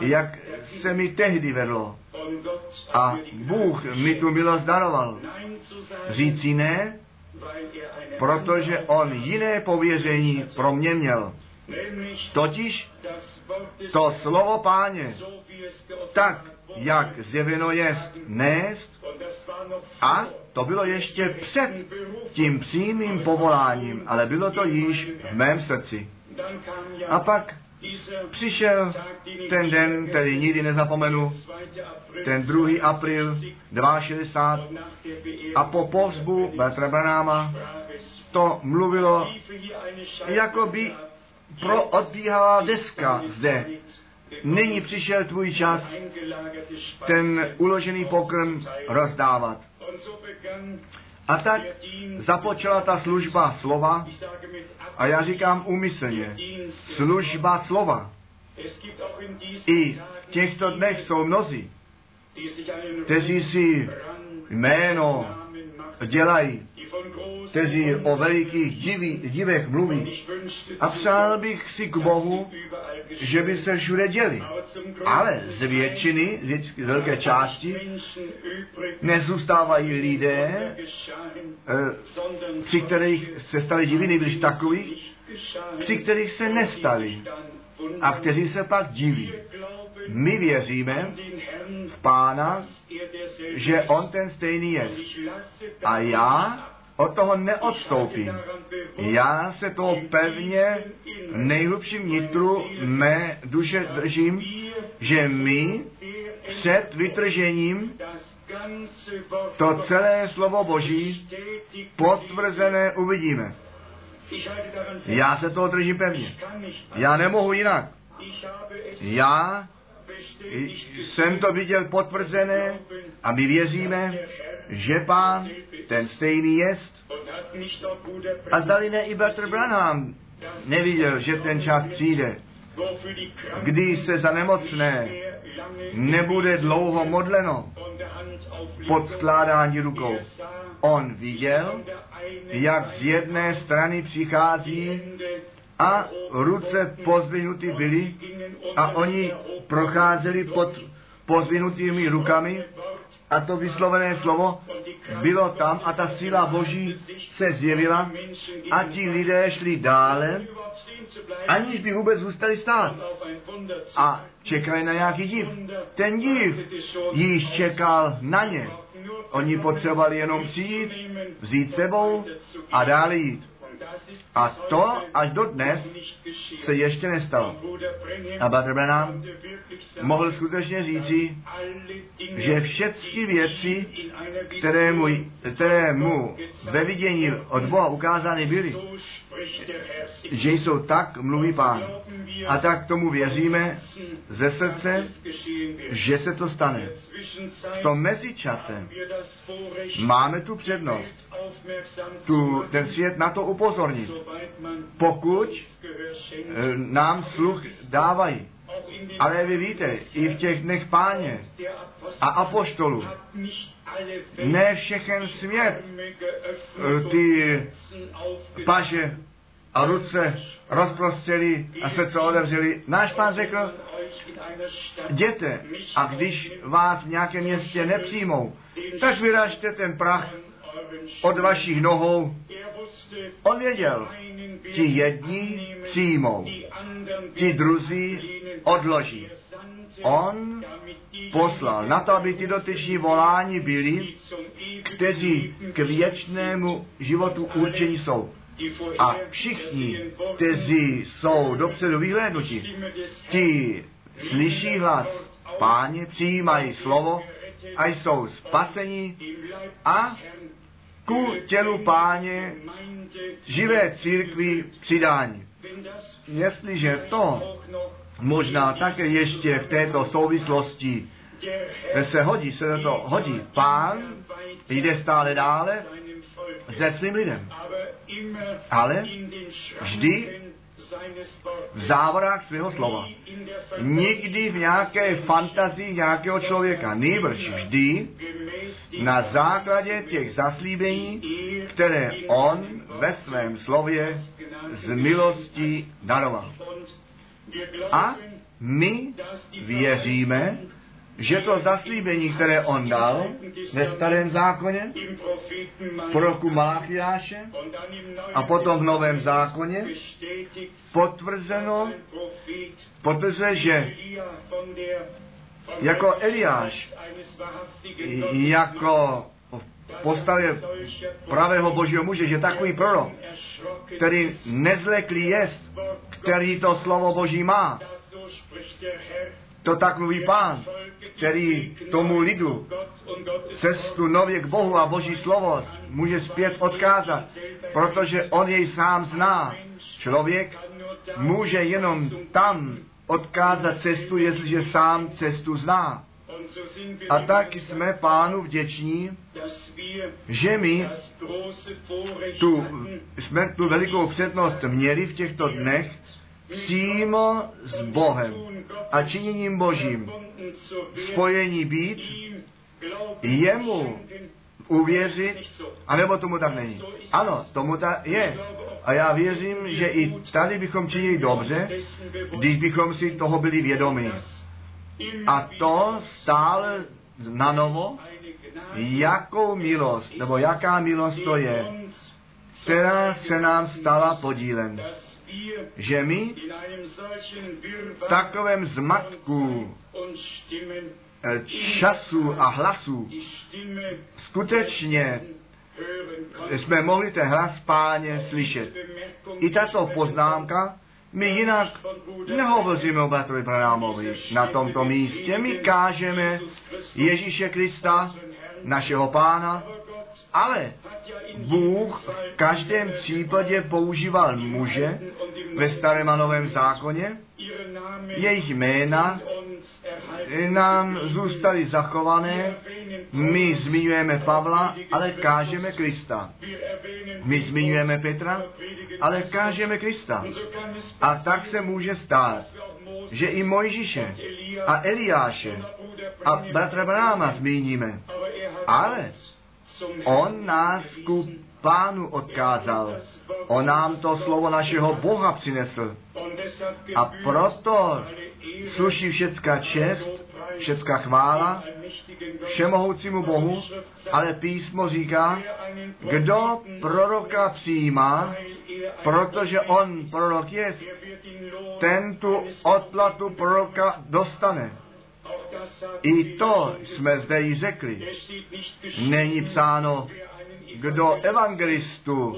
jak se mi tehdy vedlo. A Bůh mi tu milost daroval. Říci ne, protože On jiné pověření pro mě měl. Totiž to slovo páně, tak, jak zjeveno jest, nést, a to bylo ještě před tím přímým povoláním, ale bylo to již v mém srdci. A pak přišel ten den, který nikdy nezapomenu, ten 2. april 62 a po pohřbu Bertra Branáma to mluvilo, jako by pro odbíhala deska zde. Nyní přišel tvůj čas ten uložený pokrm rozdávat. A tak započala ta služba slova, a já říkám úmyslně, služba slova. I v těchto dnech jsou mnozí, kteří si jméno dělají, kteří o velikých diví, divech mluví. A přál bych si k Bohu, že by se všude děli. Ale z většiny, z velké části, nezůstávají lidé, eh, při kterých se stali diviny, když takových, při kterých se nestali a kteří se pak diví. My věříme v Pána, že On ten stejný je. A já od toho neodstoupím. Já se toho pevně nejhlubším nitru mé duše držím, že my před vytržením to celé slovo Boží potvrzené uvidíme. Já se toho držím pevně. Já nemohu jinak. Já jsem to viděl potvrzené a my věříme, že pán ten stejný jest. A zdali ne i Bertr Branham neviděl, že ten čas přijde, kdy se za nemocné nebude dlouho modleno pod skládání rukou. On viděl, jak z jedné strany přichází a ruce pozvinuty byly a oni procházeli pod pozvinutými rukami a to vyslovené slovo bylo tam a ta síla Boží se zjevila a ti lidé šli dále, aniž by vůbec zůstali stát. A čekali na nějaký div. Ten div již čekal na ně. Oni potřebovali jenom přijít, vzít sebou a dále jít. A to až do dnes se ještě nestalo. A Brother Branham mohl skutečně říci, že všechny věci, které mu, které mu ve vidění od Boha ukázány byly, že jsou tak, mluví Pán. A tak tomu věříme ze srdce, že se to stane. V tom mezičase máme tu přednost, tu, ten svět na to upozornit, pokud eh, nám sluch dávají. Ale vy víte, i v těch dnech páně a apoštolu, ne všechen svět eh, ty paže a ruce rozprostřeli a srdce otevřeli. Náš pán řekl, jděte a když vás v nějakém městě nepřijmou, tak vyražte ten prach od vašich nohou. On věděl, ti jedni přijmou, ti druzí odloží. On poslal na to, aby ty dotyční volání byli, kteří k věčnému životu určení jsou. A všichni, kteří jsou dopředu vyhlédnuti, ti slyší hlas páně, přijímají slovo a jsou spaseni a ku tělu páně živé církvi přidání. Jestliže to možná také ještě v této souvislosti se hodí, se to hodí. Pán jde stále dále se svým lidem. Ale vždy v závorách svého slova. Nikdy v nějaké fantazii nějakého člověka, nejbrž vždy na základě těch zaslíbení, které on ve svém slově z milosti daroval. A my věříme, že to zaslíbení, které on dal ve starém zákoně, proroku Malachiáše a potom v novém zákoně, potvrzeno, potvrzuje, že jako Eliáš, jako v postavě pravého božího muže, že takový prorok, který nezleklý je, který to slovo boží má, to tak mluví pán, který tomu lidu cestu nově k Bohu a Boží slovo může zpět odkázat, protože on jej sám zná. Člověk může jenom tam odkázat cestu, jestliže sám cestu zná. A tak jsme pánu vděční, že my tu, jsme tu velikou přednost měli v těchto dnech přímo s Bohem a činěním Božím spojení být, jemu uvěřit, anebo tomu tak není. Ano, tomu tak je. A já věřím, že i tady bychom činili dobře, když bychom si toho byli vědomi. A to stále na novo, jakou milost, nebo jaká milost to je, která se nám stala podílem že my v takovém zmatku času a hlasu skutečně jsme mohli ten hlas páně slyšet. I tato poznámka, my jinak nehovoříme o bratrovi Branámovi na tomto místě. My kážeme Ježíše Krista, našeho pána, ale Bůh v každém případě používal muže ve starém a novém zákoně, jejich jména nám zůstaly zachované, my zmiňujeme Pavla, ale kážeme Krista. My zmiňujeme Petra, ale kážeme Krista. A tak se může stát, že i Mojžíše a Eliáše a bratra Bráma zmíníme. Ale On nás ku pánu odkázal. On nám to slovo našeho Boha přinesl. A proto sluší všecká čest, všecká chvála všemohoucímu Bohu, ale písmo říká, kdo proroka přijímá, protože on prorok je, ten tu odplatu proroka dostane. I to jsme zde již řekli. Není psáno, kdo evangelistu,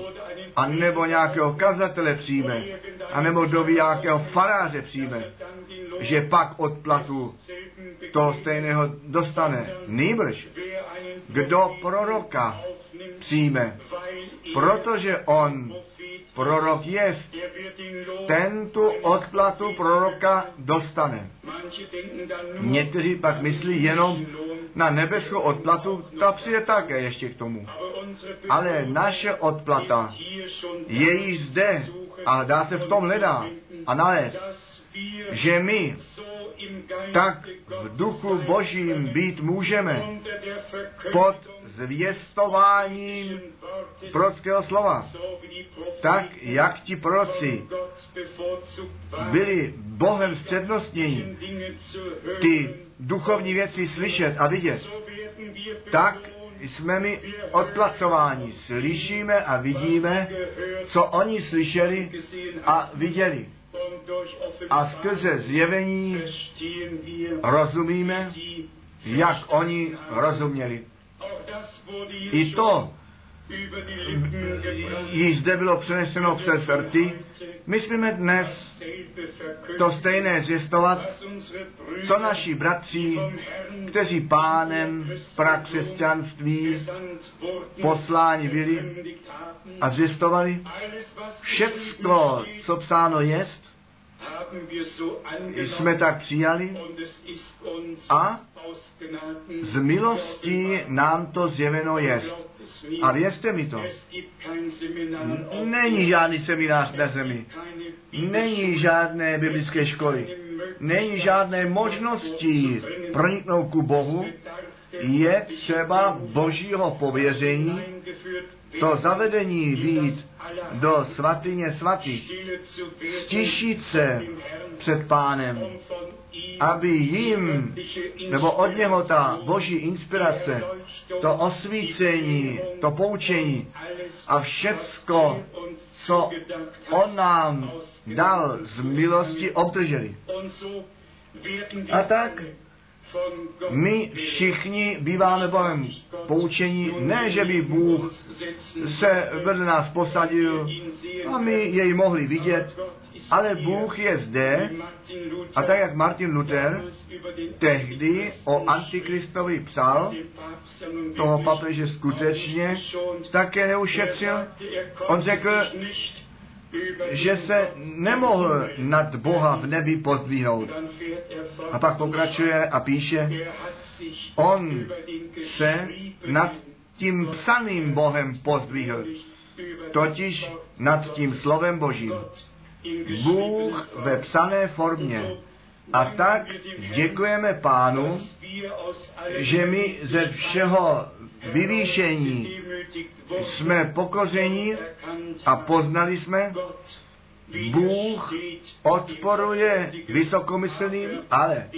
a nebo nějakého kazatele přijme, a nebo kdo nějakého faráře přijme, že pak odplatu to stejného dostane. Nýbrž, kdo proroka přijme, protože on prorok jest, ten tu odplatu proroka dostane. Někteří pak myslí jenom na nebeskou odplatu, ta přijde také ještě k tomu. Ale naše odplata je již zde a dá se v tom hledá a nalézt, že my tak v duchu božím být můžeme pod zvěstováním prorockého slova. Tak, jak ti proroci byli Bohem zpřednostnění, ty duchovní věci slyšet a vidět, tak jsme my odplacováni. Slyšíme a vidíme, co oni slyšeli a viděli. A skrze zjevení rozumíme, jak oni rozuměli. I to již zde bylo přeneseno přes rty. My jsme dnes to stejné zjistovat, co naši bratři, kteří pánem pra křesťanství posláni byli a zjistovali. Všecko, co psáno jest, jsme tak přijali a z milosti nám to zjeveno je. A věřte mi to. Není žádný seminář na zemi. Není žádné biblické školy. Není žádné možnosti proniknout ku Bohu. Je třeba božího pověření, to zavedení být do svatyně svatých, stišit se před pánem, aby jim, nebo od něho ta boží inspirace, to osvícení, to poučení a všecko, co on nám dal z milosti, obdrželi. A tak My všichni býváme Bohem poučení, ne, že by Bůh se vedle nás posadil a my jej mohli vidět, ale Bůh je zde a tak jak Martin Luther tehdy o Antikristovi psal, toho papeže skutečně také neušetřil. On řekl, že se nemohl nad Boha v nebi pozdvihnout. A pak pokračuje a píše, on se nad tím psaným Bohem pozdvihl, totiž nad tím slovem Božím. Bůh ve psané formě. A tak děkujeme pánu, že my ze všeho vyvýšení. Jsme pokoření a poznali jsme, Bůh odporuje vysokomyslným, ale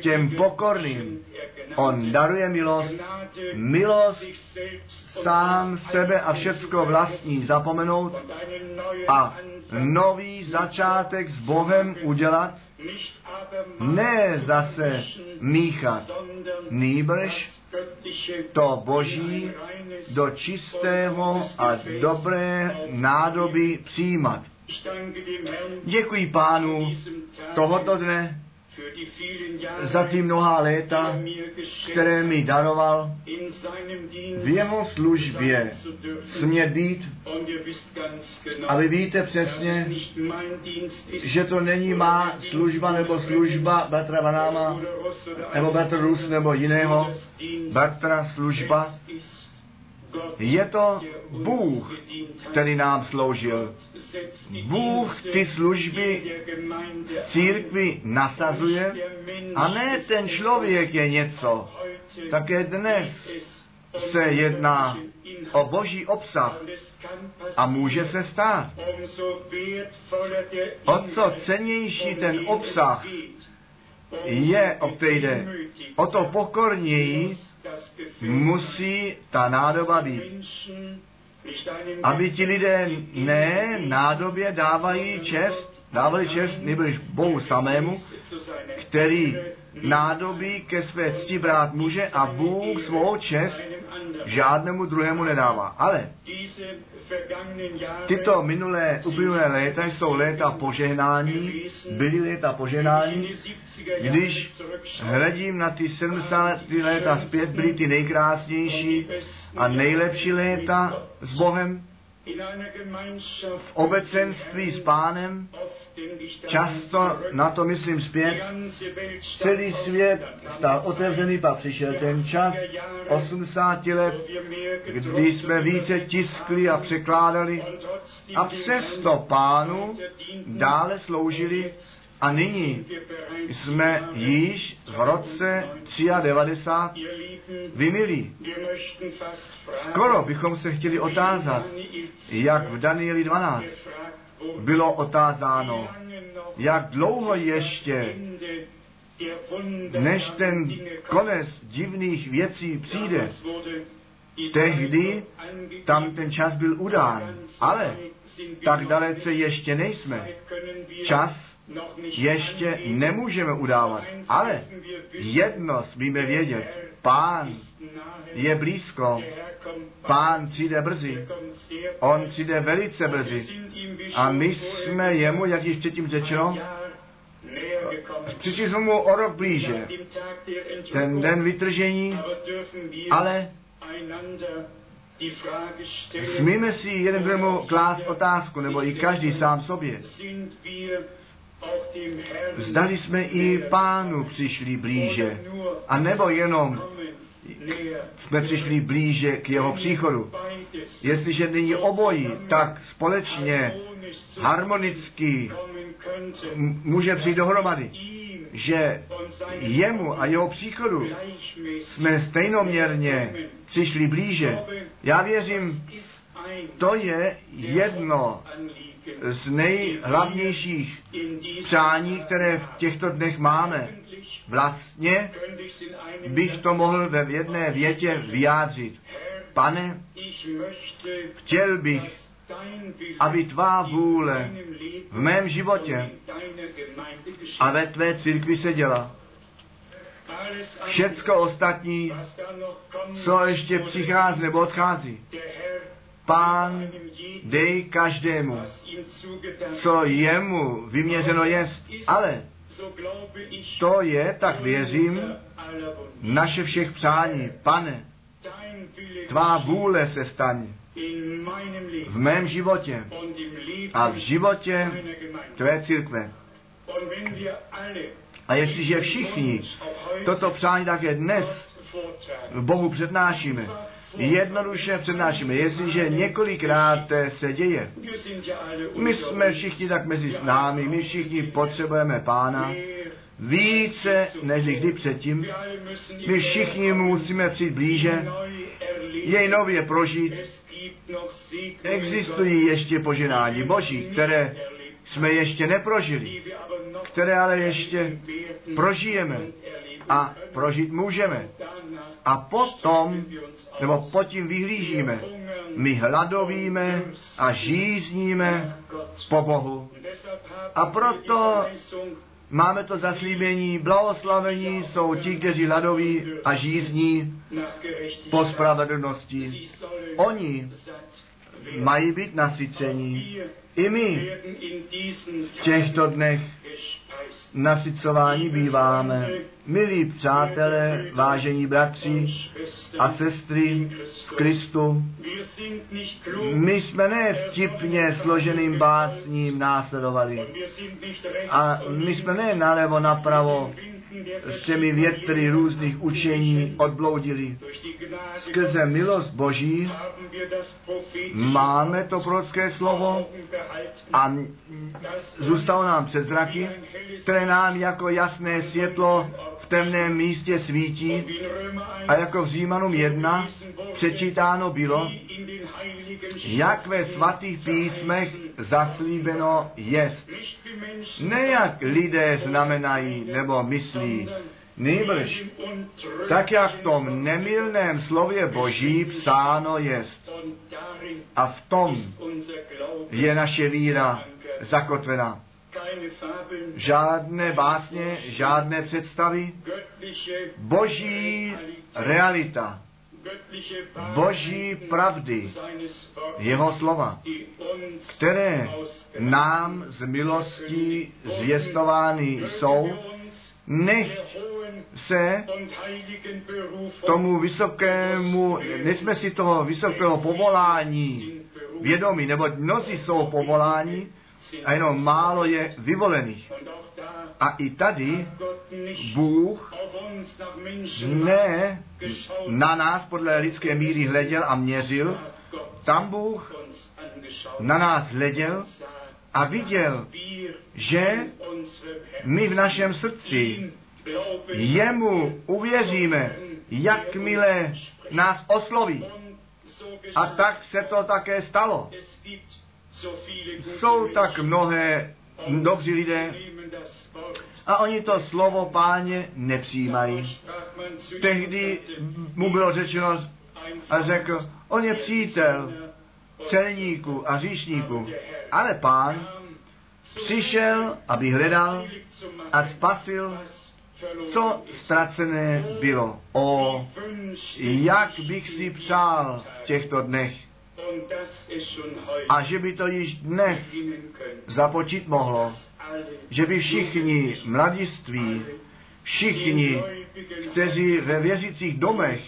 těm pokorným. On daruje milost, milost sám sebe a všecko vlastní zapomenout a nový začátek s Bohem udělat, ne zase míchat, nýbrž to boží do čistého a dobré nádoby přijímat. Děkuji pánu tohoto dne za ty mnohá léta, které mi daroval v jeho službě smět být. A vy víte přesně, že to není má služba nebo služba bratra Vanáma, nebo bratra Rus nebo jiného bratra služba. Je to Bůh, který nám sloužil. Bůh ty služby církvi nasazuje a ne ten člověk je něco. Také dnes se jedná o boží obsah a může se stát. O co cenější ten obsah je, o o to pokorněji musí ta nádoba být. Aby ti lidé ne nádobě dávají čest, dávali čest nebyliž Bohu samému, který nádobí ke své cti brát může a Bůh svou čest žádnému druhému nedává. Ale tyto minulé, uplynulé léta jsou léta požehnání, byly léta požehnání, když hledím na ty 70. léta zpět, byly ty nejkrásnější a nejlepší léta s Bohem, v obecenství s pánem, často na to myslím zpět, celý svět stál otevřený, pak přišel ten čas 80 let, kdy jsme více tiskli a překládali. A přesto pánu dále sloužili a nyní jsme již v roce 93 vymilí. Skoro bychom se chtěli otázat, jak v Danieli 12 bylo otázáno, jak dlouho ještě, než ten konec divných věcí přijde. Tehdy tam ten čas byl udán, ale tak dalece ještě nejsme. Čas ještě nemůžeme udávat, ale jedno smíme vědět, pán je blízko, pán přijde brzy, on přijde velice brzy. A my jsme jemu, jak již předtím řečeno, přišli jsme mu o rok blíže, ten den vytržení, ale smíme si jeden druhému klást otázku, nebo i každý sám sobě. Zdali jsme i pánu přišli blíže, a nebo jenom jsme přišli blíže k jeho příchodu. Jestliže není obojí, tak společně harmonicky může přijít dohromady, že jemu a jeho příchodu jsme stejnoměrně přišli blíže. Já věřím, to je jedno z nejhlavnějších přání, které v těchto dnech máme. Vlastně bych to mohl ve jedné větě vyjádřit. Pane, chtěl bych, aby tvá vůle v mém životě a ve tvé církvi se děla. Všecko ostatní, co ještě přichází nebo odchází. Pán, dej každému, co jemu vyměřeno jest. Ale to je, tak věřím, naše všech přání. Pane, tvá vůle se staň v mém životě a v životě tvé církve. A jestliže všichni toto přání také dnes Bohu přednášíme, jednoduše přednášíme, jestliže několikrát se děje. My jsme všichni tak mezi námi, my všichni potřebujeme Pána více než kdy předtím. My všichni musíme přijít blíže, jej nově prožít. Existují ještě poženání Boží, které jsme ještě neprožili, které ale ještě prožijeme a prožít můžeme. A potom, nebo pod tím vyhlížíme, my hladovíme a žízníme po Bohu. A proto máme to zaslíbení, blahoslavení jsou ti, kteří hladoví a žízní po spravedlnosti. Oni mají být nasycení. I my v těchto dnech nasycování býváme. Milí přátelé, vážení bratři a sestry v Kristu, my jsme ne vtipně složeným básním následovali. A my jsme ne nalevo napravo s těmi větry různých učení odbloudili. Skrze milost Boží máme to prorocké slovo a zůstalo nám před zraky, které nám jako jasné světlo v temném místě svítí a jako v Římanům 1 přečítáno bylo, jak ve svatých písmech zaslíbeno jest. Ne jak lidé znamenají nebo myslí, Nýbrž, tak jak v tom nemilném slově Boží psáno jest. A v tom je naše víra zakotvena. Žádné básně, žádné představy, boží realita, boží pravdy, jeho slova, které nám z milostí zvěstovány jsou, nech se tomu vysokému, nejsme si toho vysokého povolání vědomí, nebo mnozí jsou povoláni a jenom málo je vyvolených. A i tady Bůh ne na nás podle lidské míry hleděl a měřil, tam Bůh na nás hleděl a viděl, že my v našem srdci jemu uvěříme, jakmile nás osloví. A tak se to také stalo. Jsou tak mnohé dobří lidé a oni to slovo páně nepřijímají. Tehdy mu bylo řečeno a řekl, on je přítel celníků a říšníků, ale pán přišel, aby hledal a spasil, co ztracené bylo. O, jak bych si přál v těchto dnech. A že by to již dnes započít mohlo, že by všichni mladiství, všichni, kteří ve věřících domech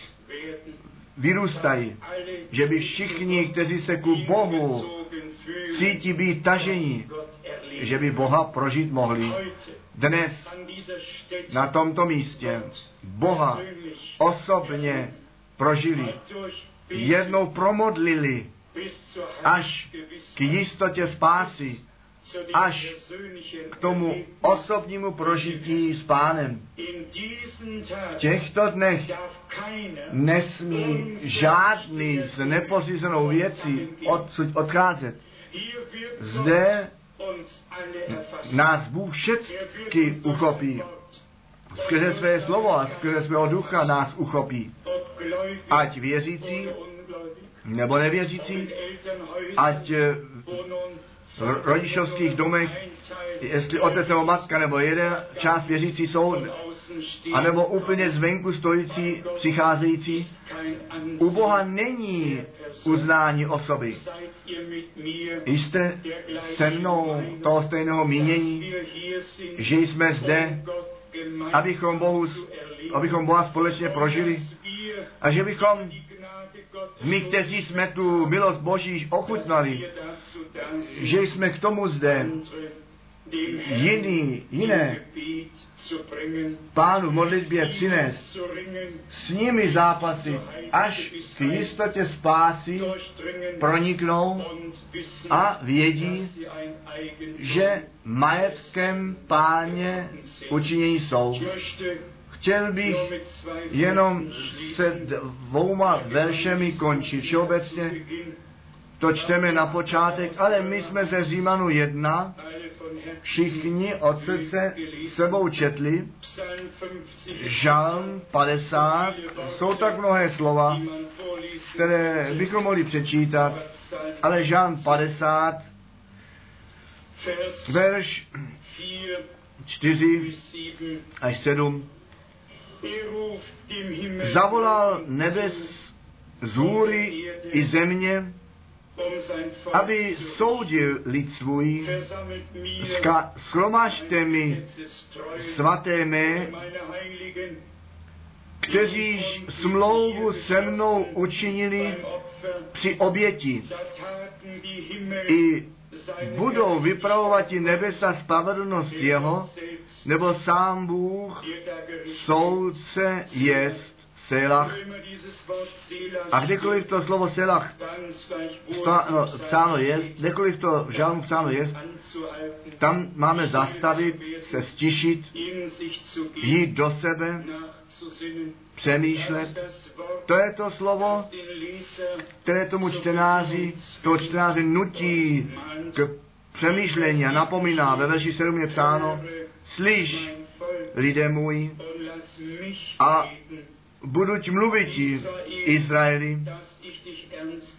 vyrůstají, že by všichni, kteří se ku Bohu cítí být tažení, že by Boha prožít mohli. dnes na tomto místě Boha osobně prožili, jednou promodlili až k jistotě spásy, až k tomu osobnímu prožití s pánem. V těchto dnech nesmí žádný s nepořízenou věcí odsud odcházet. Zde nás Bůh durch uchopí. Skrze své slovo a skrze svého ducha nás uchopí. Ať věřící nebo nevěřící, ať rodičovských domech, jestli otec nebo matka nebo jeden část věřící jsou, anebo úplně zvenku stojící, přicházející, u Boha není uznání osoby. Jste se mnou toho stejného mínění, že jsme zde, abychom, Bohu, abychom Boha společně prožili a že bychom my, kteří jsme tu milost Boží ochutnali, že jsme k tomu zde jiný, jiné pánu v modlitbě přinést, s nimi zápasit, až k jistotě spásy proniknou a vědí, že majetkem páně učinění jsou. Chtěl bych jenom se dvouma veršemi končit. Všeobecně to čteme na počátek, ale my jsme ze Římanu 1 alle von Herzen všichni od srdce sebou četli. Psalm 50, Žalm 50, jsou tak mnohé slova, které bychom mohli přečítat, ale Žalm 50, Vers verš 4 4 bis 7. až 7. Zavolal nebes z hůry i země, aby soudil lid svůj. Ska, schromažte mi svaté mé, kteříž smlouvu se mnou učinili při oběti. I budou vypravovat i nebesa spravedlnost jeho, nebo sám Bůh, soudce jest Selach. A kdekoliv to slovo Selach no, psáno steht, jest, kdekoliv to v žálmu psáno anzuhalten, tam máme zastavit, se stišit, jít do sebe. Přemýšlet. To je to slovo, které tomu čtenáři, toho čtenáře nutí k přemýšlení a napomíná. Ve verši 7 je psáno, slyš, lidé můj, A- reden, buduť mluvit ti, Izraeli,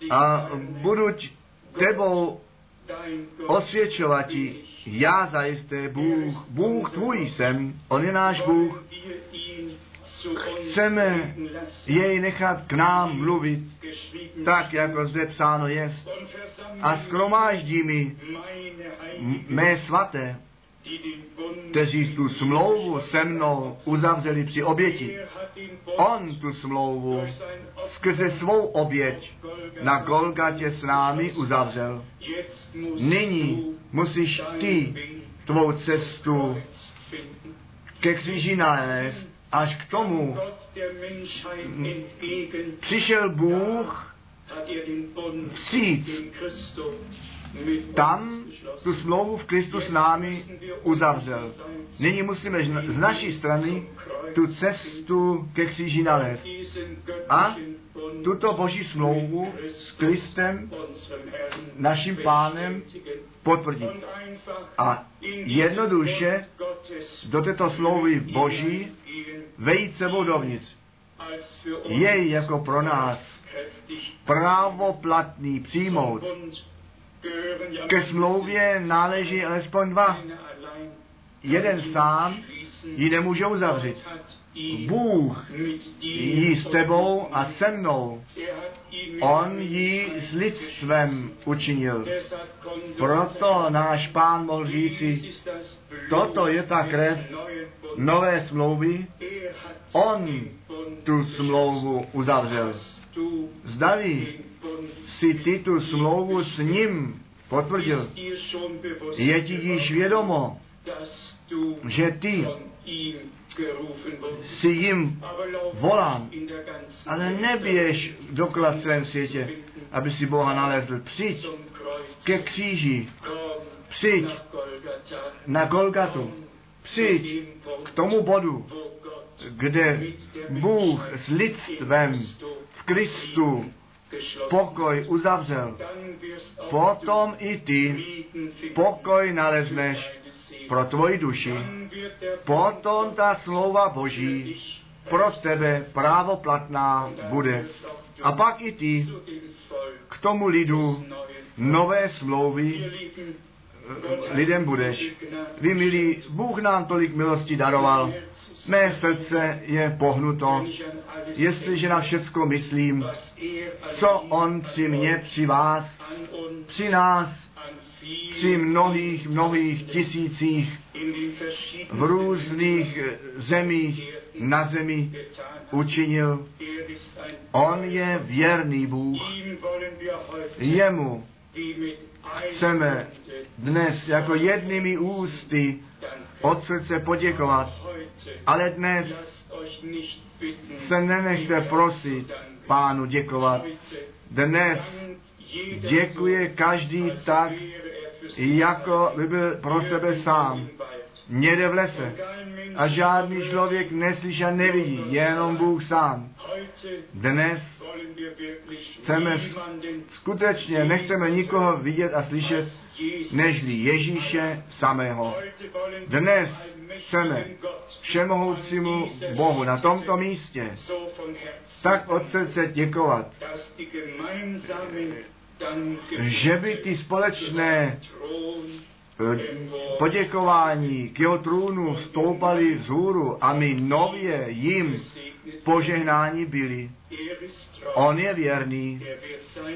a buduť tebou osvědčovat ti, já zajisté Bůh, Bůh tvůj jsem, on je náš Bůh, chceme jej nechat k nám mluvit, tak jako zde psáno versammeln A skromáždí mi mé svaté, kteří tu smlouvu se mnou uzavřeli při oběti. On tu smlouvu skrze svou oběť na Golgatě s námi uzavřel. Nyní musíš ty tvou cestu ke kříži nalézt, až k tomu přišel Bůh vstříc. Tam tu smlouvu v Kristu s námi uzavřel. Nyní musíme z naší strany tu cestu ke kříži nalézt. A tuto boží smlouvu s Kristem, naším pánem, potvrdit. A jednoduše do této smlouvy boží für uns Jej jako pro nás právoplatný přijmout. Ke smlouvě náleží alespoň dva. Jeden sám ji nemůže uzavřít. Bůh ji s tebou a se mnou. On ji s lidstvem učinil. Proto náš pán mohl říci, toto je ta krev nové smlouvy, on tu smlouvu uzavřel. Zdali si ty tu smlouvu s ním potvrdil, je ti již vědomo, že ty si jim ganzen ale neběž dokola v celém světě, aby si Boha nalezl. Přijď ke kříži, přijď na Golgatu, přijď k tomu bodu, kde Bůh s lidstvem v Kristu pokoj uzavřel. Potom i ty pokoj nalezneš. Pro tvoji duši. Potom ta slova Boží pro tebe právoplatná bude. A pak i ty k tomu lidu nové smlouvy eh, lidem budeš. Vy, milí, Bůh nám tolik milosti daroval. Mé srdce je pohnuto, jestliže na všecko myslím, co On při mně, při vás, při nás, při mnohých, mnohých tisících v různých zemích na zemi učinil. On je věrný Bůh. Jemu chceme dnes jako jednými ústy od srdce poděkovat. Ale dnes se nenechte prosit pánu děkovat. Dnes děkuje každý tak, jako by byl pro sebe sám. Někde v lese. A žádný člověk neslyší a nevidí, jenom Bůh sám. Dnes chceme skutečně, nechceme nikoho vidět a slyšet, nežli Ježíše samého. Dnes chceme všemohoucímu Bohu na tomto místě tak od srdce děkovat, že by ty společné eh, poděkování k jeho trůnu stoupaly vzhůru a my nově jim požehnání byli. On je věrný,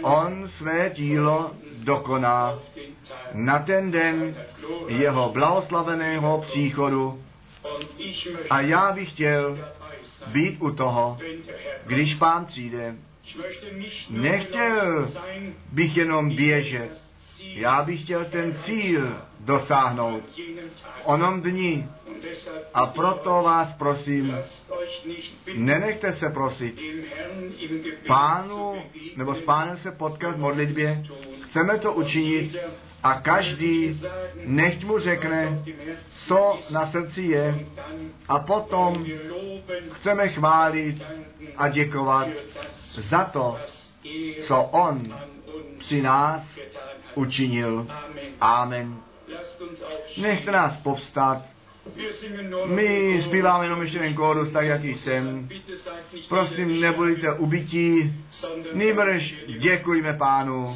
on své dílo dokoná na ten den jeho blahoslaveného příchodu. A já bych chtěl být u toho, když pán přijde. Nechtěl bych jenom běžet. Já bych chtěl ten cíl dosáhnout v onom dni. A proto vás prosím, nenechte se prosit. Pánu, nebo s pánem se potkat v modlitbě, chceme to učinit a každý nechť mu řekne, co na srdci je a potom chceme chválit a děkovat za to, co on při nás učinil. Amen. Nechte nás povstat. My zpíváme jenom ještě ten kórus, tak jak jsem. Prosím, nebudete ubití, nýbrž děkujme pánu.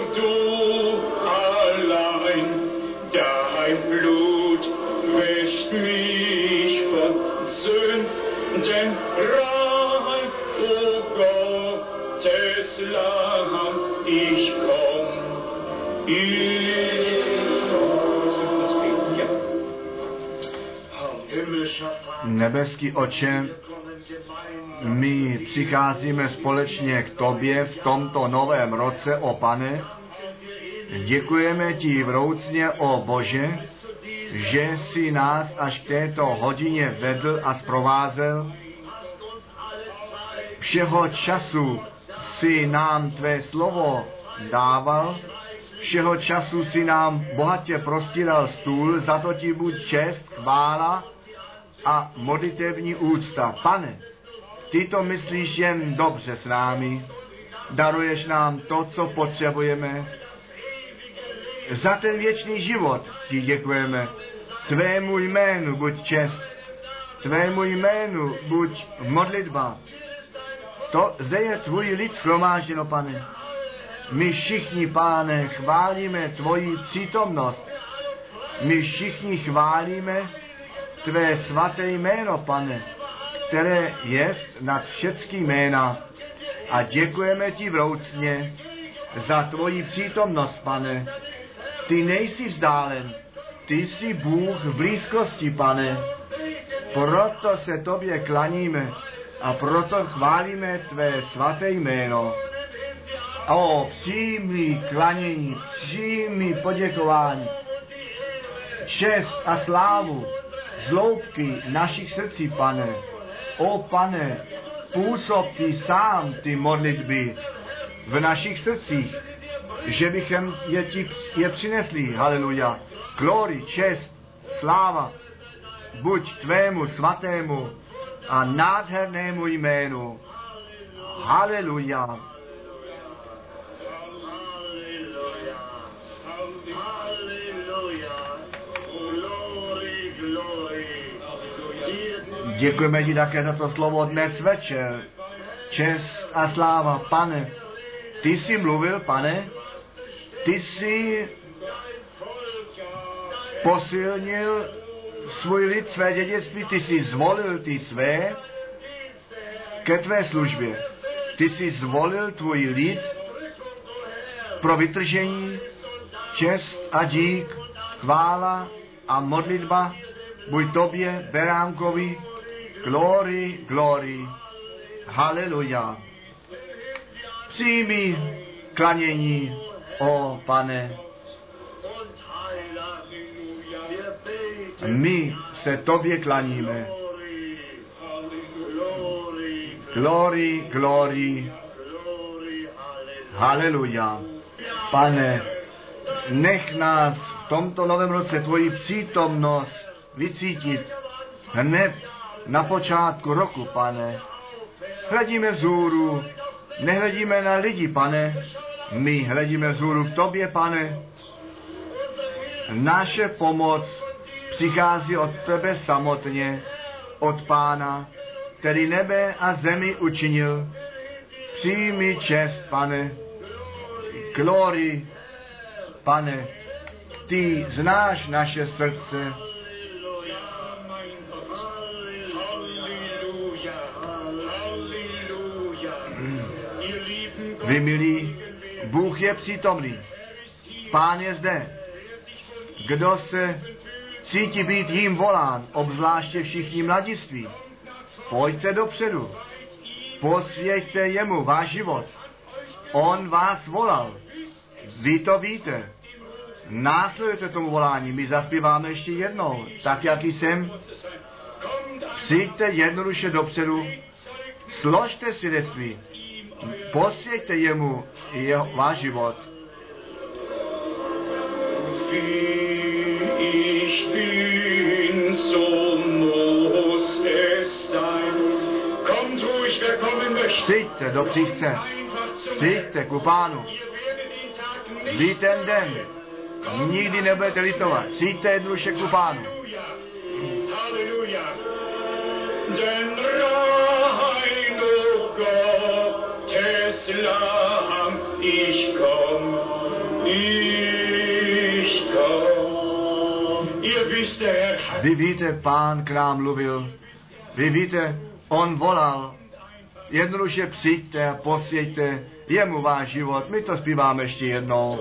Nebeský oče, my přicházíme společně k tobě v tomto novém roce, o pane. Děkujeme ti vroucně, o Bože, že si nás až k této hodině vedl a zprovázel. Všeho času si nám tvé slovo dával, všeho času si nám bohatě prostíral stůl, za to ti buď čest, chvála a modlitevní úcta. Pane, ty to myslíš jen dobře s námi, daruješ nám to, co potřebujeme. Za ten věčný život ti děkujeme. Tvému jménu buď čest, tvému jménu buď modlitba. To zde je tvůj lid schromážděno, pane. My všichni, páne, chválíme tvoji přítomnost. My všichni chválíme tvé svaté jméno, pane, které je nad všecky jména. A děkujeme ti vroucně za tvoji přítomnost, pane. Ty nejsi vzdálen, ty jsi Bůh v blízkosti, pane. Proto se tobě klaníme a proto chválíme tvé svaté jméno. O, přijmi klanění, přijmi poděkování, čest a slávu, zloubky našich srdcí, pane. O, pane, působ ty sám ty modlitby v našich srdcích, že bychom je, ti, je přinesli. Haleluja. Glory, čest, sláva, buď tvému svatému a nádhernému jménu. Haleluja. Děkujeme ti také za to slovo dnes večer. Čest a sláva, pane. Ty jsi mluvil, pane, ty jsi posilnil svůj lid, své dědictví, ty jsi zvolil ty své ke tvé službě. Ty jsi zvolil tvůj lid pro vytržení, čest a dík, chvála a modlitba buď tobě, Beránkovi, glory, glory, haleluja. Přijmi klanění, o pane. My se tobě klaníme. Glory, glory, haleluja. Pane, nech nás v tomto novém roce tvoji přítomnost vycítit hned na počátku roku, pane. Hledíme vzhůru, nehledíme na lidi, pane, my hledíme vzhůru k tobě, pane. Naše pomoc přichází od tebe samotně, od pána, který nebe a zemi učinil. Přijmi čest, pane. Glory, pane. Ty znáš naše srdce. Vy milí, Bůh je přítomný. Pán je zde. Kdo se cítí být jím volán, obzvláště všichni mladiství, pojďte dopředu. Posvěďte jemu váš život. On vás volal. Vy to víte. Následujte tomu volání. My zaspíváme ještě jednou. Tak, jak jsem. Přijďte jednoduše dopředu. Složte svědectví. Posvěďte jemu jeho, váš život. Přijďte do příchce. Přijďte ku pánu. Vy ten den nikdy nebudete litovat. Přijďte jednoduše ku pánu. Halleluja. Denn Vy víte, pán k nám mluvil. Vy víte, on volal. Jednoduše přijďte a posvěďte jemu váš život. My to zpíváme ještě jednou.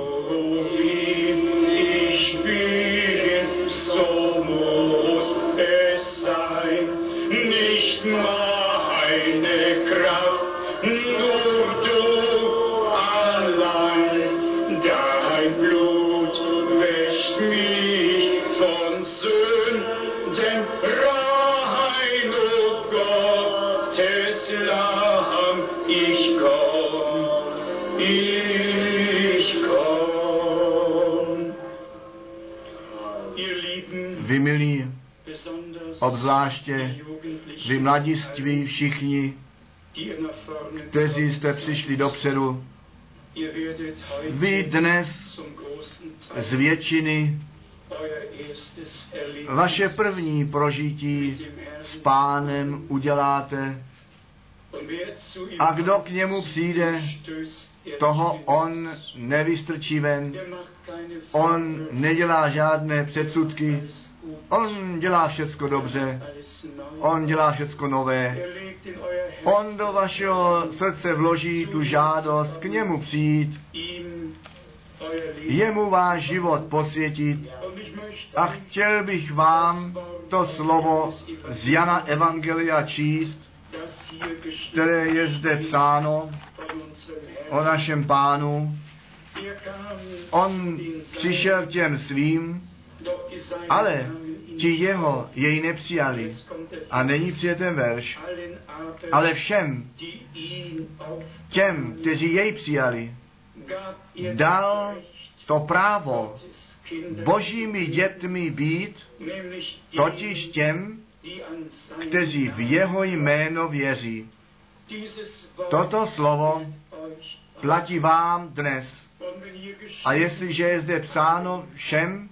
Jugendlichen, vy mladiství všichni, kteří jste přišli dopředu, vy dnes z většiny vaše první prožití s pánem uděláte. A kdo k němu přijde, toho on nevystrčí ven, on nedělá žádné předsudky, on dělá všecko dobře, on dělá všecko nové. On do vašeho srdce vloží tu žádost k němu přijít, jemu váš život posvětit. A chtěl bych vám to slovo z Jana Evangelia číst, které je zde psáno o našem pánu. On přišel těm svým, ale ti jeho jej nepřijali. A není přijetem verš. Ale všem těm, kteří jej přijali, dal to právo božími dětmi být, totiž těm, kteří v jeho jméno věří. Toto slovo platí vám dnes. A jestliže je zde psáno všem,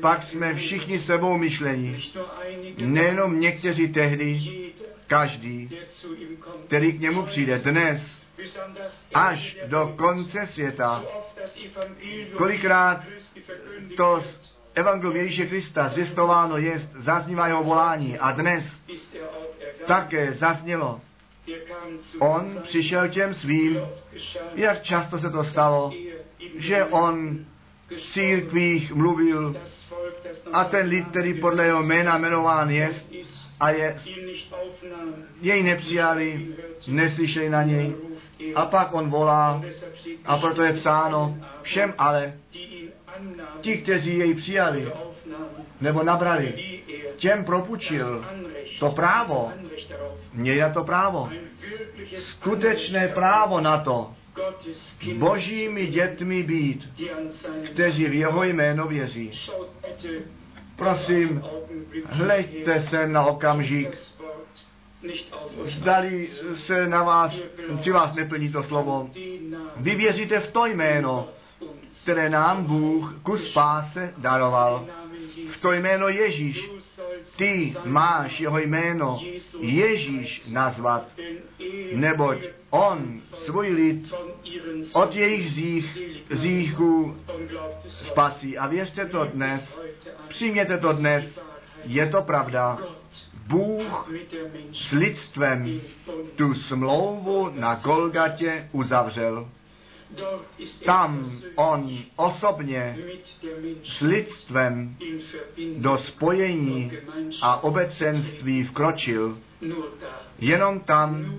pak jsme všichni sebou myšlení. Nejenom někteří tehdy, každý, který k němu přijde dnes, až do konce světa. Kolikrát to Evangelium Ježíše Krista zjistováno je, zaznívá jeho volání a dnes také zaznělo. On přišel těm svým, jak často se to stalo, že on církvích mluvil a ten lid, který podle jeho jména jmenován je, a je, jej nepřijali, neslyšeli na něj. A pak on volá, a proto je psáno, všem ale, ti, kteří jej přijali, nebo nabrali, těm propučil to právo, měl to právo, skutečné právo na to, božími dětmi být, kteří v jeho jméno věří. Prosím, hleďte se na okamžik, zdali se na vás, při vás neplní to slovo. Vy věříte v to jméno, které nám Bůh ku spáse daroval. V to jméno Ježíš. Ty máš jeho jméno Ježíš nazvat, neboť on svůj lid od jejich zích, zíchů spasí. A věřte to dnes, přijměte to dnes, je to pravda. Bůh s lidstvem tu smlouvu na Golgatě uzavřel. Tam on osobně s lidstvem do spojení a obecenství vkročil. Jenom tam,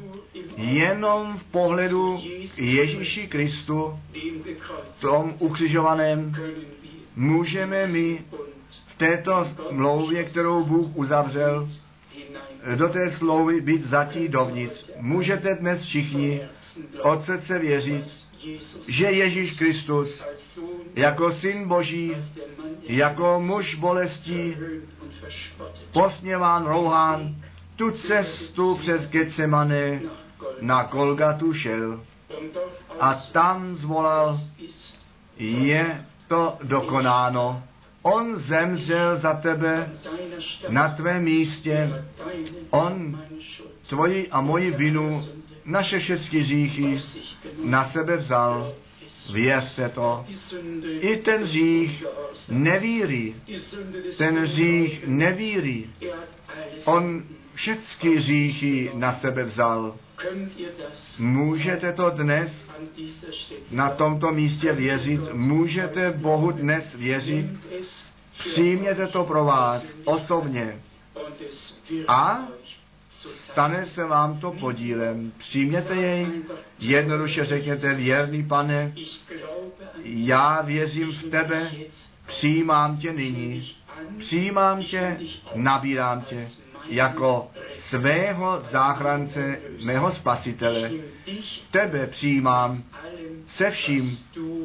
jenom v pohledu Ježíši Kristu, tom ukřižovaném, můžeme my v této smlouvě, kterou Bůh uzavřel, do té slovy být zatí dovnitř. Můžete dnes všichni od srdce věřit, že Ježíš Kristus jako syn Boží, jako muž bolestí, posměván, rouhán, tu cestu přes Getsemane na Kolgatu šel a tam zvolal, je to dokonáno. On zemřel za tebe na tvé místě. On tvoji a moji vinu, naše všechny říchy na sebe vzal. Věřte to. I ten řích nevíří. Ten řích nevíří. On všechny říchy na sebe vzal. Můžete to dnes na tomto místě věřit? Můžete Bohu dnes věřit? Přijměte to pro vás osobně. A stane se vám to podílem. Přijměte jej, jednoduše řekněte, věrný pane, já věřím v tebe, přijímám tě nyní, přijímám tě, nabírám tě jako svého záchrance, mého spasitele. Tebe přijímám se vším,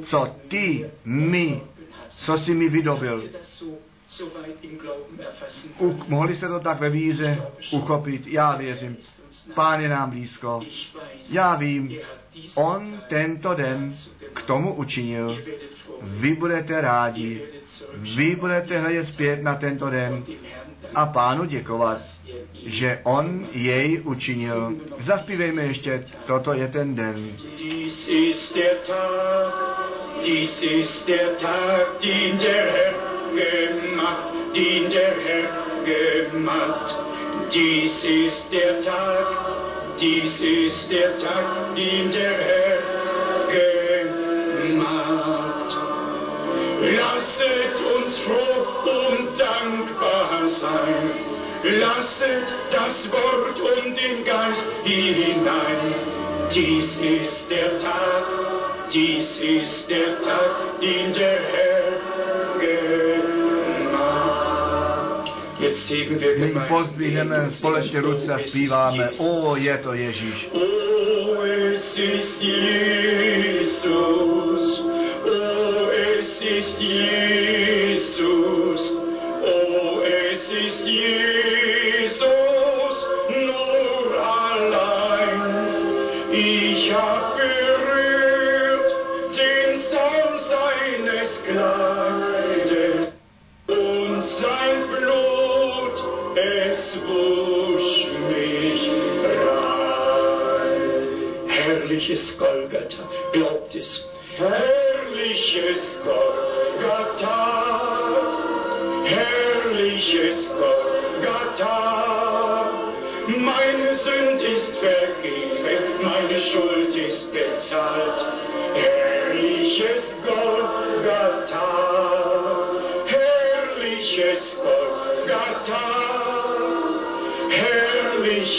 co ty mi, co jsi mi vydobil. U, mohli se to tak ve víře uchopit? Já věřím. Pán je nám blízko. Já vím, on tento den k tomu učinil. Vy budete rádi. Vy budete hledět zpět na tento den a pánu děkovat, že on jej učinil. Zaspívejme ještě, toto je ten den. Dies ist der Tag, dies ist der Tag, den der Herr gemacht, den der Herr gemacht. Dies ist der Tag, dies ist der Tag, den der Herr gemacht. Lasset uns froh und dankbar sein lasset das Wort und den Geist hinein. Dies ist der Tag, dies ist der Tag, den der Herr gemacht. My pozdvihneme společně ruce a zpíváme, o, je to Ježíš. Oh, es ist Jesus. Oh, es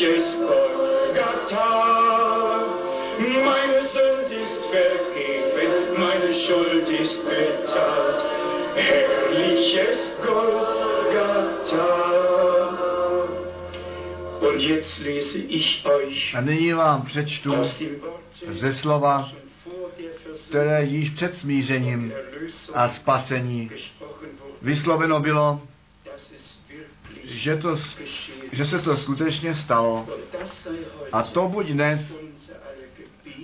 herrliches Golgatha. Meine Sünd ist vergeben, meine Schuld ist bezahlt. Herrliches Golgatha. Und jetzt lese ich euch A nyní vám přečtu ze slova, které již před smířením a spasení vysloveno bylo, že, to, že se to skutečně stalo. A to buď dnes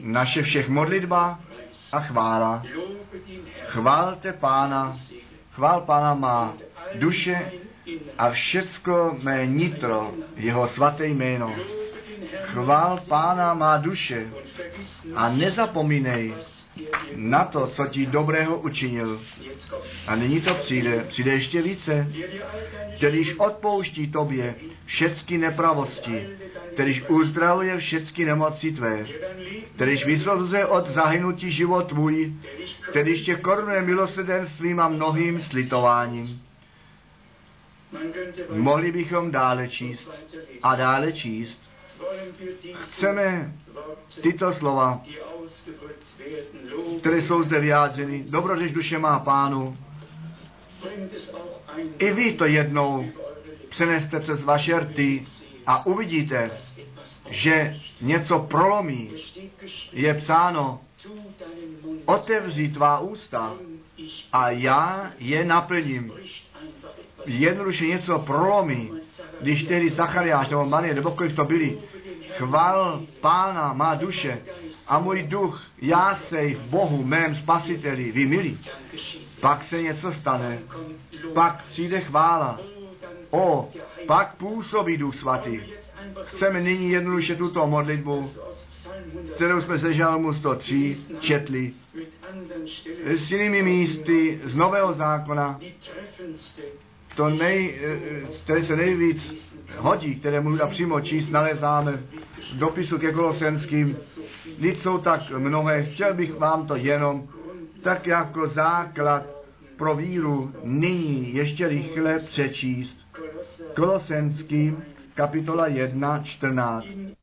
naše všech modlitba a chvála. Chválte Pána, chvál Pána má duše a všecko mé nitro, jeho svaté jméno. Chvál Pána má duše a nezapomínej na to, co ti dobrého učinil. A nyní to přijde, přijde ještě více, kterýž odpouští tobě všecky nepravosti, kterýž uzdravuje všecky nemoci tvé, kterýž vysvobozuje od zahynutí život tvůj, kterýž tě korunuje milosrdenstvím a mnohým slitováním. Mohli bychom dále číst a dále číst. Chceme tyto slova, které jsou zde vyjádřeny, dobrořeš duše má pánu, i vy to jednou přeneste přes vaše rty a uvidíte, že něco prolomí. Je psáno, otevří tvá ústa a já je naplním. Jednoduše něco prolomí. Když tedy Zachariáš nebo Marie, nebo kolik to byli, chval pána má duše a můj duch jásej v Bohu, mém spasiteli, vy milí. Dann geschieht. Pak se něco stane, pak přijde chvála. O, pak působí duch svatý. Chceme nyní jednoduše tuto modlitbu, dass du aus Psalm 100 kterou jsme ze Žalmu 103 četli, s jinými místy z Nového zákona, to nej, eh, které se nejvíc hodí, které můžu přímo číst, nalezáme v dopisu ke Kolosenským. Vždyť jsou tak mnohé, chtěl bych vám to jenom tak jako základ pro víru nyní ještě rychle přečíst. Kolosenským kapitola 1, 14. in